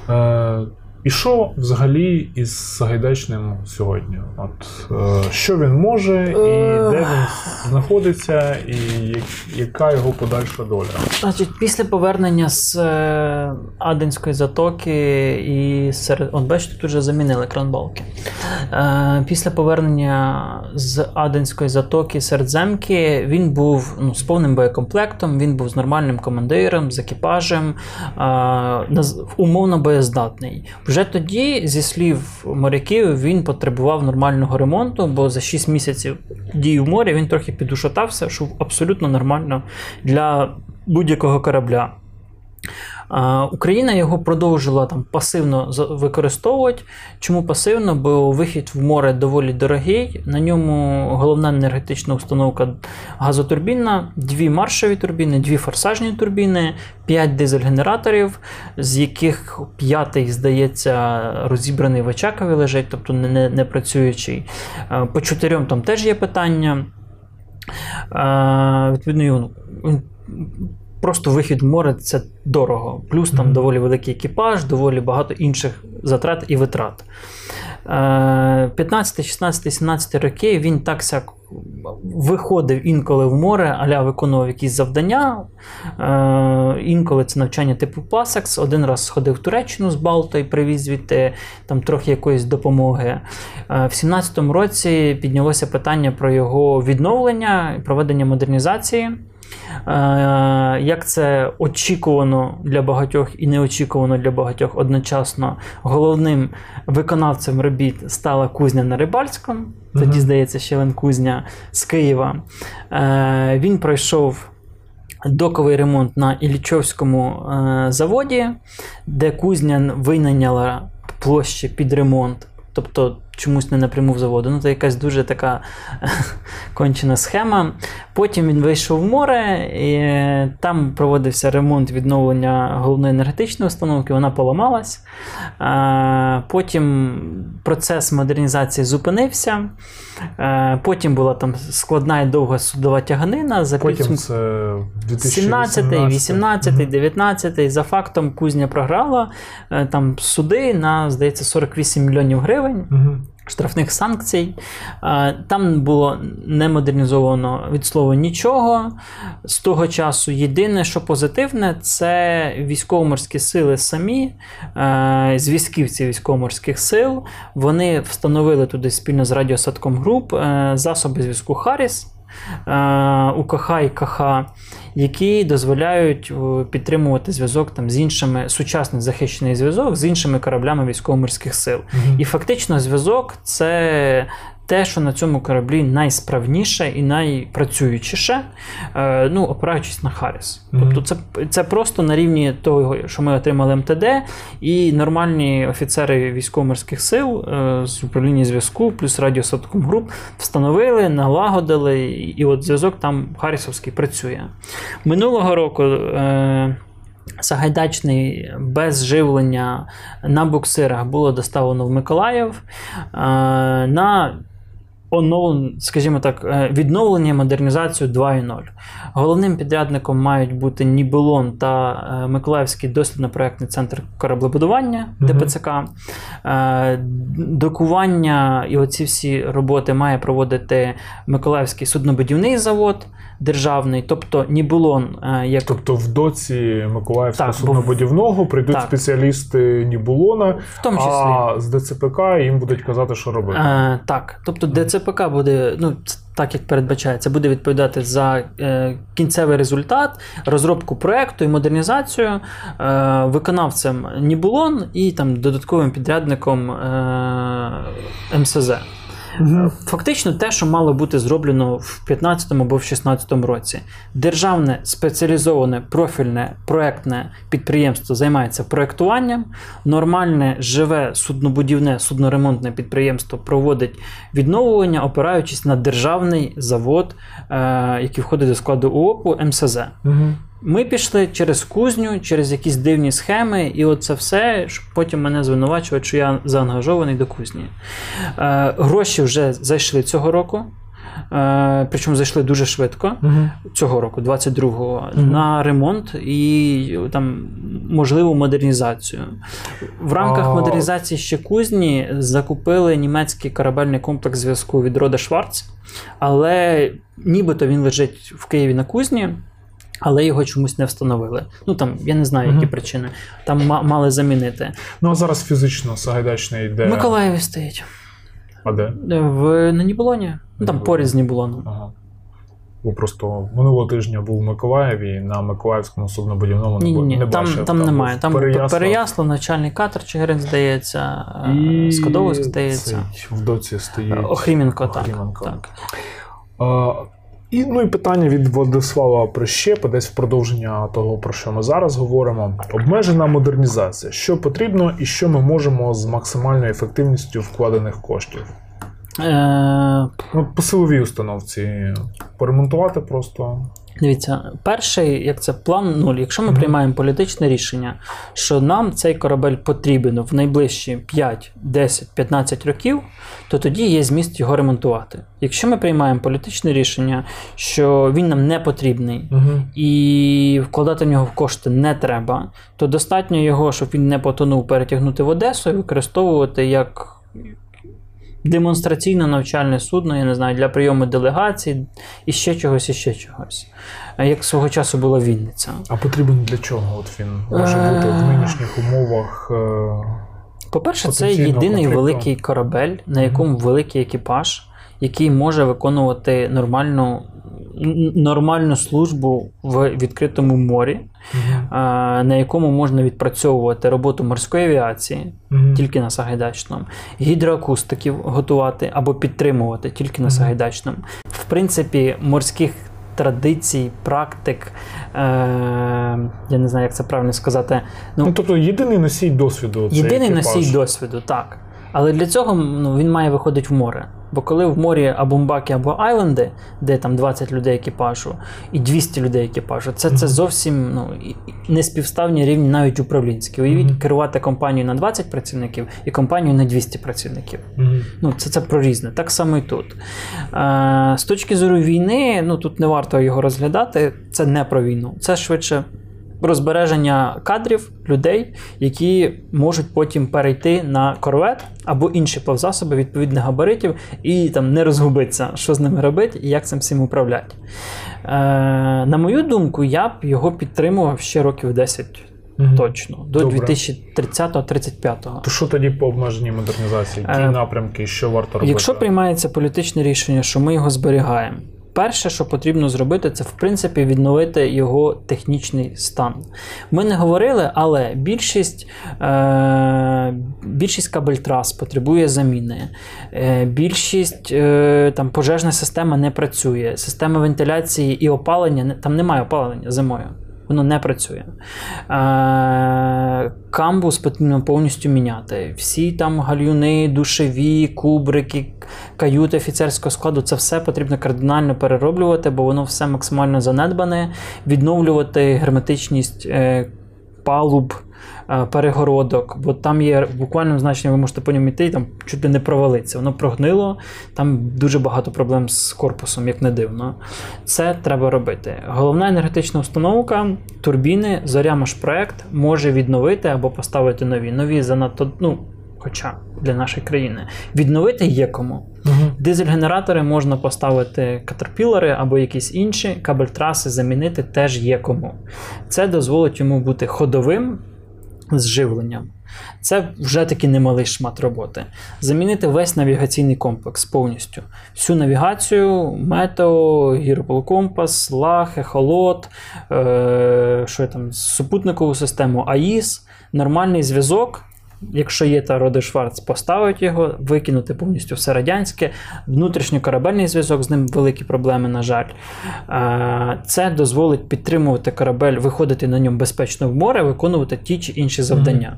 Е, і що взагалі із Сагайдачним сьогодні? От, е, що він може, і Е. де він знаходиться, і яка його подальша доля? Значить, після повернення з е, Аденської затоки і серед. От бачите, тут вже замінили кранбалки. Е, після повернення з Аденської затоки Середземки він був ну, з повним боєкомплектом, він був з нормальним командиром, з екіпажем, е, умовно боєздатний. Вже тоді, зі слів моряків, він потребував нормального ремонту, бо за 6 місяців дії в морі він трохи підушатався, що абсолютно нормально для будь-якого корабля. Україна його продовжила там пасивно використовувати. Чому пасивно? Бо вихід в море доволі дорогий. На ньому головна енергетична установка газотурбінна, дві маршові турбіни, дві форсажні турбіни, п'ять дизель-генераторів, з яких п'ятий, здається, розібраний в Очакові лежить, тобто не, не, працюючий. По чотирьом там теж є питання. Відповідно, просто вихід в море це дорого. Плюс там доволі великий екіпаж, доволі багато інших затрат і витрат. Е, 15, 16, 17 роки він так сяк виходив інколи в море, аля виконував якісь завдання. Е, інколи це навчання типу Пасекс. Один раз сходив в Туреччину з Балто і привіз звідти там трохи якоїсь допомоги. Е, в 17-му році піднялося питання про його відновлення і проведення модернізації. Е, Як це очікувано для багатьох і неочікувано для багатьох одночасно, головним виконавцем робіт стала кузня на Рибальському. Тоді, Мгм. здається, ще Лен Кузня з Києва. Е, Він пройшов доковий ремонт на Іллічовському е, заводі, де кузня винайняла площі під ремонт. Тобто чомусь не напряму в заводу. Ну, це якась дуже така кончена схема. Потім він вийшов в море, і там проводився ремонт відновлення головної енергетичної установки, вона поламалась. Потім процес модернізації зупинився. Потім була там складна і довга судова тяганина. За Потім це 17, 18, 19, за фактом кузня програла е, там суди на, здається, 48 мільйонів гривень. Штрафних санкцій. Е, Там було не модернізовано від слова нічого. З того часу єдине, що позитивне, це військово-морські сили самі, е, зв'язківці військово-морських сил. Вони встановили туди спільно з Радіосадком груп е, засоби зв'язку Харріс. Е, УКХ і КХ, які дозволяють е, підтримувати зв'язок там, з іншими, сучасний захищений зв'язок з іншими кораблями військово-морських сил. І фактично зв'язок це те, що на цьому кораблі найсправніше і найпрацюючіше, е, ну, опираючись на Харріс. Мгм. Тобто це, це просто на рівні того, що ми отримали МТД, і нормальні офіцери військово-морських сил е, з управління зв'язку, плюс радіосотком груп встановили, налагодили, і, от зв'язок там Харрісовський працює. Минулого року. Е, Сагайдачний без живлення на буксирах було доставлено в Миколаїв е, на оновлен, скажімо так, е, відновлення модернізацію 2.0. Головним підрядником мають бути Нібулон та е, Миколаївський дослідно-проектний центр кораблебудування. ДПЦК. Е, Докування і оці всі роботи має проводити Миколаївський суднобудівний завод державний, тобто Нібулон е, як Тобто в доці Миколаївського суднобудівного прийдуть Так. спеціалісти Нібулона, в тому числі. а з ДЦПК їм будуть казати, що робити. Е, так, тобто ДЦПК буде, ну так як передбачається, буде відповідати за е, кінцевий результат, розробку проекту і модернізацію, е, виконавцем Нібулон і там додатковим підрядником е, МСЗ. Мгм. Фактично те, що мало бути зроблено в 15 або в 16 році. Державне спеціалізоване профільне проектне підприємство займається проектуванням. Нормальне живе суднобудівне судноремонтне підприємство проводить відновлення, опираючись на державний завод, е, який входить до складу УОПу МСЗ. Мгм. Ми пішли через кузню, через якісь дивні схеми, і оце все, щоб потім мене звинувачують, що я заангажований до кузні. Е, гроші вже зайшли цього року. Е, причому зайшли дуже швидко Мгм. цього року, 22-го, Мгм. на ремонт і там можливу модернізацію. В рамках А- модернізації ще кузні закупили німецький корабельний комплекс зв'язку від Рода Шварц, але нібито він лежить в Києві на кузні. Але його чомусь не встановили. Ну там я не знаю, які Мгм. причини. Там ма- мали замінити. Ну а зараз фізично Сагайдачний йде. В Миколаєві стоїть. А де? В на Нібулоні. Ну там поряд з Нібулоном. Ага. Бо просто минулого тижня був в Миколаєві на Миколаївському суднобудівному Ні, ні, не там, бачив. там немає. Там Переяслав. Переяслав, начальний катер Чигирин, здається, і... Скадовськ, здається. цей В доці стоїть. Охріменко, так. Охріменко. так. А, і, ну і питання від Владислава Прищепа, десь в продовження того, про що ми зараз говоримо. Обмежена модернізація. Що потрібно і що ми можемо з максимальною ефективністю вкладених коштів? Е, Ну, по силовій установці поремонтувати просто. Дивіться, перший, як це план нуль. Якщо ми приймаємо політичне рішення, що нам цей корабель потрібен в найближчі 5, 10, 15 років, то тоді є зміст його ремонтувати. Якщо ми приймаємо політичне рішення, що він нам не потрібний, Угу. і вкладати в нього в кошти не треба, то достатньо його, щоб він не потонув, перетягнути в Одесу і використовувати як демонстраційно навчальне судно, я не знаю, для прийому делегацій і ще чогось, і ще чогось. Е, Як свого часу була Вінниця. А потрібен для чого? От він може бути в нинішніх умовах. е, По-перше, це єдиний великий корабель, на якому великий екіпаж, який може виконувати нормальну, нормальну службу в відкритому морі, е, на якому можна відпрацьовувати роботу морської авіації, Мгм. тільки на Сагайдачному, гідроакустиків готувати або підтримувати тільки на. Сагайдачному. В принципі, морських традицій, практик, е, я не знаю, як це правильно сказати. Ну, тобто єдиний носій досвіду. Єдиний екіпаж. носій досвіду, так. Але для цього ну, він має виходити в море. Бо коли в морі або Мбаки, або Айленди, де там 20 людей екіпажу і 200 людей екіпажу, це, це зовсім ну, неспівставні рівні навіть управлінські. Уявіть, Мгм. керувати компанією на 20 працівників і компанією на 200 працівників. Мгм. Ну, це, це про різне. Так само і тут. Е, з точки зору війни, ну тут не варто його розглядати. Це не про війну. Це швидше розбереження кадрів людей, які можуть потім перейти на корвет або інші плавзасоби відповідних габаритів і там не розгубитися, що з ними робити і як цим всім управляти. Е, на мою думку, я б його підтримував ще років 10 Мгм. точно, до Добре. 2030-35. То що тоді по обмеженій модернізації? Які Е, напрямки, що варто робити? Якщо приймається політичне рішення, що ми його зберігаємо, перше, що потрібно зробити, це в принципі відновити його технічний стан. Ми не говорили, але більшість, е, більшість кабельтрас потребує заміни. Е, більшість е, там, пожежна система не працює. Система вентиляції і опалення там немає опалення зимою. Воно не працює. Е, камбус потрібно повністю міняти. Всі там гальюни, душеві, кубрики, каюти офіцерського складу це все потрібно кардинально перероблювати, бо воно все максимально занедбане, відновлювати герметичність е, палуб. Е, Перегородок, бо там є в буквальному значенні, ви можете по ньому йти і там чуть ли не провалиться. Воно прогнило, там дуже багато проблем з корпусом, як не дивно. Це треба робити. Головна енергетична установка, турбіни, Зоря-Машпроект може відновити або поставити нові. Нові занадто, ну, хоча для нашої країни. Відновити є кому. Дизель-генератори можна поставити катерпілери або якісь інші, кабель траси замінити теж є кому. Це дозволить йому бути ходовим з живленням. Це вже таки немалий шмат роботи. Замінити весь навігаційний комплекс повністю. Всю навігацію, метео, гірополкомпас, лах, ехолот, е, що там, супутникову систему АІС, нормальний зв'язок. Якщо є та Роди Шварц, поставити його, викинути повністю все радянське, внутрішньокорабельний зв'язок, з ним великі проблеми, на жаль. Е, Це дозволить підтримувати корабель, виходити на ньому безпечно в море, виконувати ті чи інші завдання.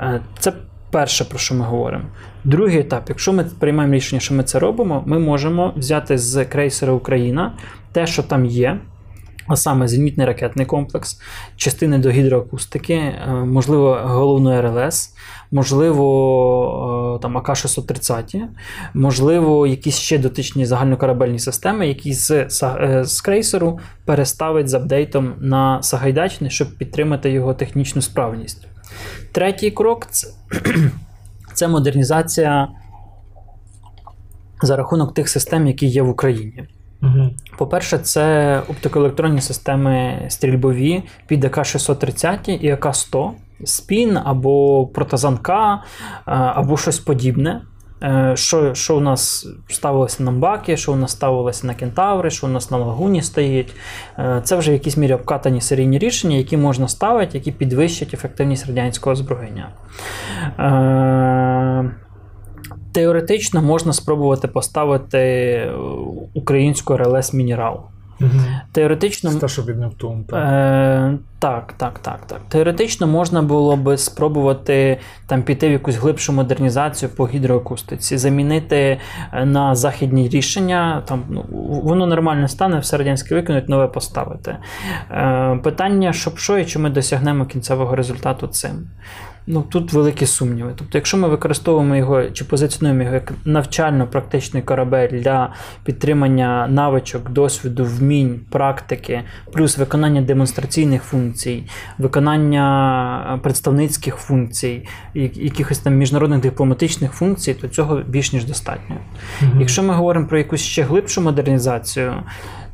Е, Це перше, про що ми говоримо. Другий етап, якщо ми приймаємо рішення, що ми це робимо, ми можемо взяти з крейсера Україна те, що там є. А саме зенітний ракетний комплекс, частини до гідроакустики, е, можливо, головну РЛС, можливо, е, там АК-630, можливо, якісь ще дотичні загальнокорабельні системи, які з, е, з крейсеру переставить з апдейтом на Сагайдачний, щоб підтримати його технічну справність. Третій крок це, це модернізація за рахунок тих систем, які є в Україні. По-перше, це оптикоелектронні системи стрільбові під АК-630 і АК-100, спін або протазанка, е, або щось подібне. Е, Що, що у нас ставилося на Мбакі, що у нас ставилося на Кентаври, що у нас на Лагуні стоїть. Е, Це вже в якійсь мірі обкатані серійні рішення, які можна ставити, які підвищать ефективність радянського озброєння. Теоретично можна спробувати поставити е, українську РЛС Мінерал. Угу. Теоретично що від Нептун. так. Е, так, так, так, так. Теоретично можна було би спробувати там піти в якусь глибшу модернізацію по гідроакустиці, замінити е, на західні рішення. Там ну, воно нормально стане, все радянське викинуть, нове поставити. Е, питання, щоб що і чи ми досягнемо кінцевого результату цим. Ну, тут великі сумніви. Тобто, якщо ми використовуємо його чи позиціонуємо його як навчально-практичний корабель для підтримання навичок, досвіду, вмінь, практики, плюс виконання демонстраційних функцій, виконання е, представницьких функцій, якихось там міжнародних дипломатичних функцій, то цього більш ніж достатньо. Мгм. Якщо ми говоримо про якусь ще глибшу модернізацію,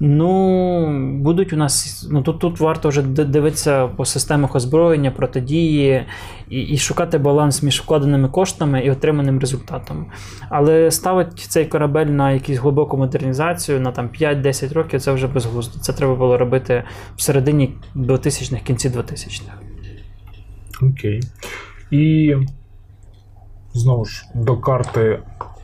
ну будуть у нас. Ну тут, тут варто вже дивитися по системах озброєння, протидії і, і шукати баланс між вкладеними коштами і отриманим результатом. Але ставити цей корабель на якусь глибоку модернізацію на там 5-10 років це вже безглуздо. Це треба було робити в середині 2000-х, кінці 2000-х. Окей. І знову ж до карти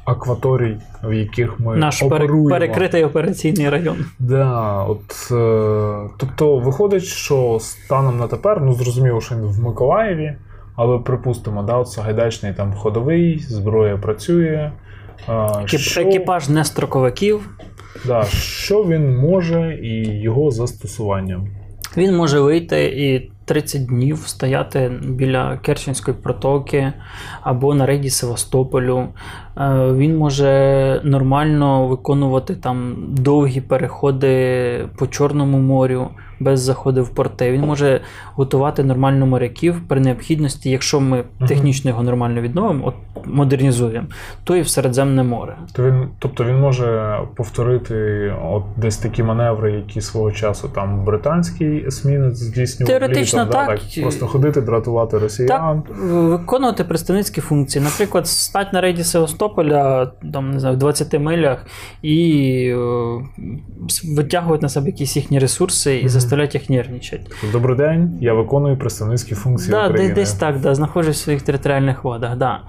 акваторій, в яких ми Наш оперуємо. перекритий операційний район. Да, от, е, тобто виходить, що станом на тепер, ну зрозуміло, що він в Миколаєві, але припустимо, да, от Сагайдачний там ходовий, зброя працює. Е, Екіп- що, Екіпаж не строковиків. да, що він може і його застосуванням. Він може вийти і 30 днів стояти біля Керченської протоки або на рейді Севастополю. Е, Він може нормально виконувати там довгі переходи по Чорному морю без заходу в порти. Він може готувати нормально моряків при необхідності, якщо ми технічно його нормально відновимо, от модернізуємо, то і в Середземне море. То він, тобто він може повторити от десь такі маневри, які свого часу там британський есмінець здійснював. Теоретично літом, да, так. Просто ходити, дратувати росіян. Так, виконувати представницькі функції. Наприклад, стати на рейді Севастополя, там, не знаю, в 20 милях і е, витягують на себе якісь їхні ресурси і Мгм. Заставляють їх нервничати. Добрий день, я виконую представницькі функції Да, України. десь, десь так, да, знаходжусь в своїх територіальних водах. Да.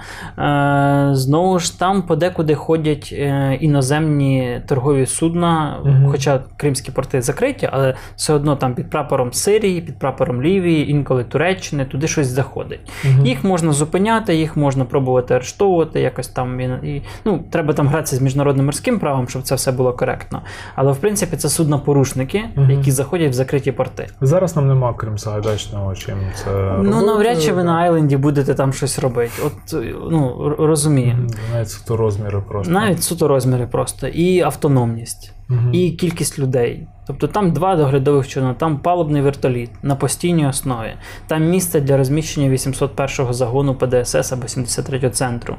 Е, знову ж там подекуди ходять е, іноземні торгові судна, Мгм. хоча кримські порти закриті, але все одно там під прапором Сирії, під прапором Лівії, інколи Туреччини, туди щось заходить. Мгм. Їх можна зупиняти, їх можна пробувати арештовувати, якось там і, і ну, треба там гратися з міжнародним морським правом, щоб це все було коректно. Але в принципі це суднопорушники, Мгм. які заходять в закриті порти. Зараз нам нема крім Сагайдачного чим це. Ну, робити. навряд чи ви на Айленді будете там щось робити. От ну р- розуміємо. Навіть суто розміри просто. Навіть суто розміри просто, і автономність, Мгм. і кількість людей. Тобто там два доглядових човна, там палубний вертоліт на постійній основі, там місце для розміщення 801-го загону ПДСС або 73-го центру.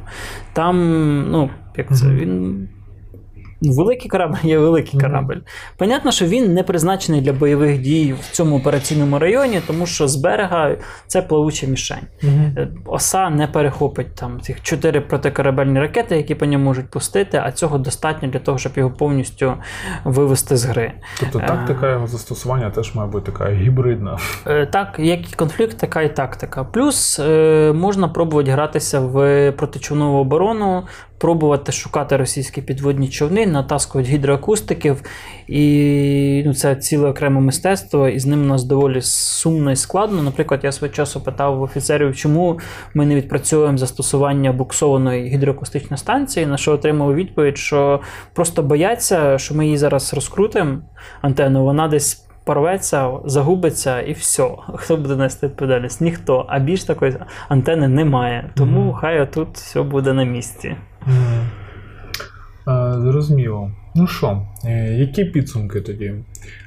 Там, ну, як це, він. Великий корабль є великий корабль. Понятно, що він не призначений для бойових дій в цьому операційному районі, тому що з берега це плавуча мішень. Е, Оса не перехопить там цих чотири протикорабельні ракети, які по ньому можуть пустити, а цього достатньо для того, щоб його повністю вивести з гри. Тобто Е. тактика його застосування теж має бути така гібридна. Е, Так, як і конфлікт, така і тактика. Плюс можна пробувати гратися в протичовнову оборону, пробувати шукати російські підводні човни, натаскувати гідроакустиків, і ну, це ціле окреме мистецтво, і з ним у нас доволі сумно і складно. Наприклад, я свого часу питав в офіцерів, чому ми не відпрацьовуємо застосування буксованої гідроакустичної станції, на що отримав відповідь, що просто бояться, що ми її зараз розкрутимо антенну, вона десь. Порветься, загубиться і все. Хто буде нести відповідальність? Ніхто. А більш такої антени немає. Тому Мгм. хай тут все буде на місці. Мгм. Е, Зрозуміло. Ну що, е, які підсумки тоді?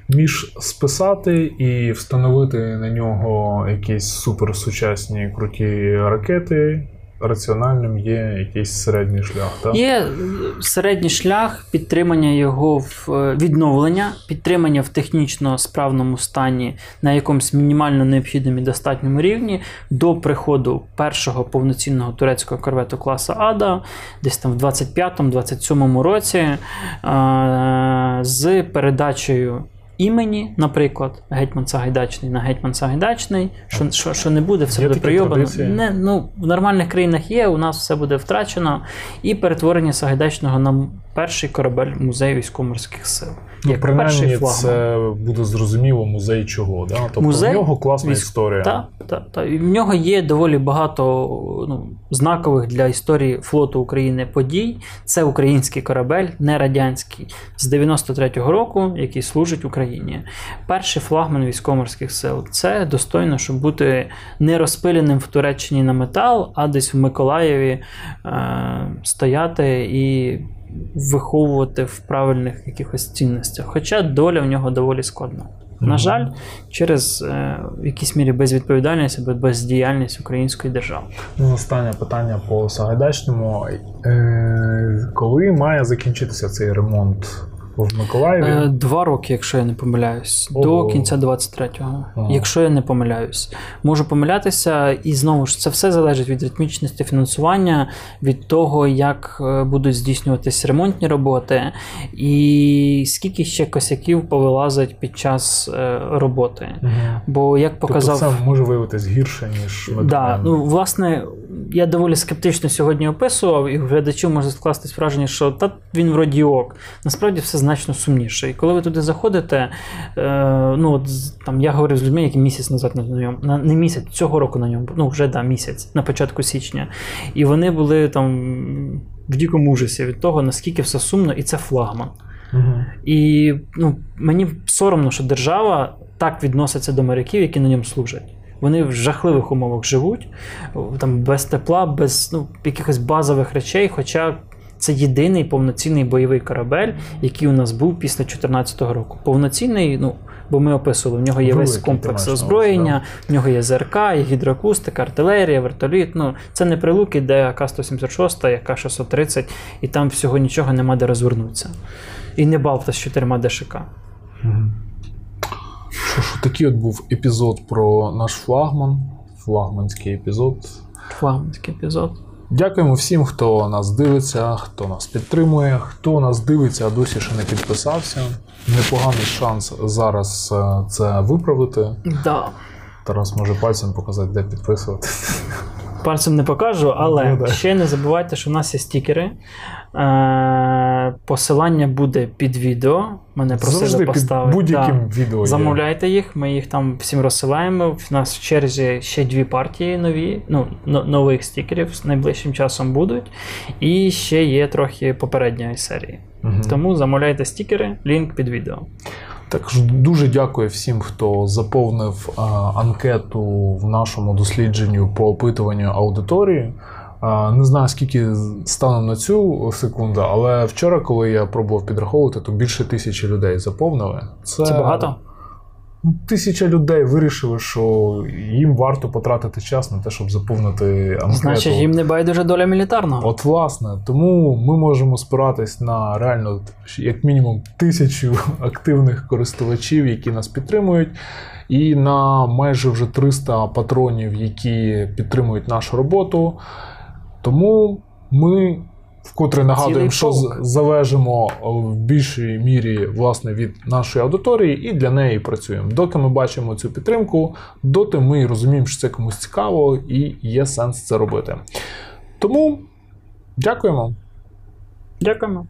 Між списати і встановити на нього якісь суперсучасні круті ракети, раціональним є якийсь середній шлях, так? Є е, середній шлях підтримання його в е, відновлення, підтримання в технічно справному стані на якомусь мінімально необхідному і достатньому рівні до приходу першого повноцінного турецького корвету класу Ада, десь там в 25-27 році, е, з передачею. Імені, наприклад, гетьман Сагайдачний на гетьман Сагайдачний, що, що, що не буде, все Є буде прийобано. Не, ну, в нормальних країнах є, у нас все буде втрачено. І перетворення Сагайдачного на перший корабель музею військово-морських сил. Ну, як перший принаймні, флагман. це буде зрозуміло музей чого. Да? Тобто Музей в нього класна військ- історія. Так, так, так. І в нього є доволі багато ну, знакових для історії флоту України подій. Це український корабель, не радянський, з 93-го року, який служить Україні. Перший флагман військово-морських сил. Це достойно, щоб бути не розпиленим в Туреччині на метал, а десь в Миколаєві е, стояти і. Виховувати в правильних якихось цінностях. Хоча доля в нього доволі складна. На жаль, через е, в якійсь мірі безвідповідальність або бездіяльність української держави. Ну, останнє питання по Сагайдачному. Е, коли має закінчитися цей ремонт в Миколаєві? Е, два роки, якщо я не помиляюсь, Ого. до кінця 23-го. Ага. Якщо я не помиляюсь, можу помилятися, і знову ж це все залежить від ритмічності фінансування, від того, як е, будуть здійснюватись ремонтні роботи, і скільки ще косяків повилазить під час е, роботи. Мгм. Бо як показав Тобто це може виявитись гірше, ніж Да, ну власне, я доволі скептично сьогодні описував, і в глядачів може скластись враження, що та він вроді ок. Насправді все значно сумніше. І коли ви туди заходите, е, ну от там я говорив з людьми, які місяць назад на ньому, на не місяць, цього року на ньому, ну вже да, місяць, на початку січня. І вони були там в дикому ужасі від того, наскільки все сумно, і це флагман. Мгм. І ну, мені соромно, що держава так відноситься до моряків, які на ньому служать. Вони в жахливих умовах живуть, там без тепла, без ну, якихось базових речей. Хоча це єдиний повноцінний бойовий корабель, який у нас був після 2014 року. Повноцінний, ну бо ми описували, в нього є весь комплекс озброєння, в нього є ЗРК, є гідроакустика, артилерія, вертоліт. Ну це не прилуки, де АК-176, АК-630, і там всього нічого нема де розвернутися. І не Балта з чотирма ДШК. Що ж, такий от був епізод про наш флагман, флагманський епізод. Флагманський епізод. Дякуємо всім, хто нас дивиться, хто нас підтримує, хто нас дивиться, а досі ще не підписався. Непоганий шанс зараз е, це виправити. Да. Тарас може пальцем показати, де підписувати. Пальцем не покажу, але Ну, ще не забувайте, що в нас є стікери. Е, посилання буде під відео. Мене просили Завжди під поставити. будь-яким Да. відео. є. Замовляйте їх, ми їх там всім розсилаємо. В нас в черзі ще дві партії нові, ну, нових стікерів з найближчим часом будуть. І ще є трохи попередньої серії. Мгм. Тому замовляйте стікери, лінк під відео. Також дуже дякую всім, хто заповнив а, анкету в нашому дослідженню по опитуванню аудиторії. А, не знаю, скільки станом на цю секунду, але вчора, коли я пробував підраховувати, то більше тисячі людей заповнили. Це, Це багато? Тисяча людей вирішили, що їм варто потратити час на те, щоб заповнити анкету. Значить, їм не байдуже доля мілітарного. От власне, тому ми можемо спиратись на реально як мінімум тисячу активних користувачів, які нас підтримують, і на майже вже 300 патронів, які підтримують нашу роботу. Тому ми вкотре нагадуємо, що залежимо в більшій мірі власне від нашої аудиторії і для неї працюємо. Доки ми бачимо цю підтримку, доти ми розуміємо, що це комусь цікаво і є сенс це робити. Тому дякуємо. Дякуємо.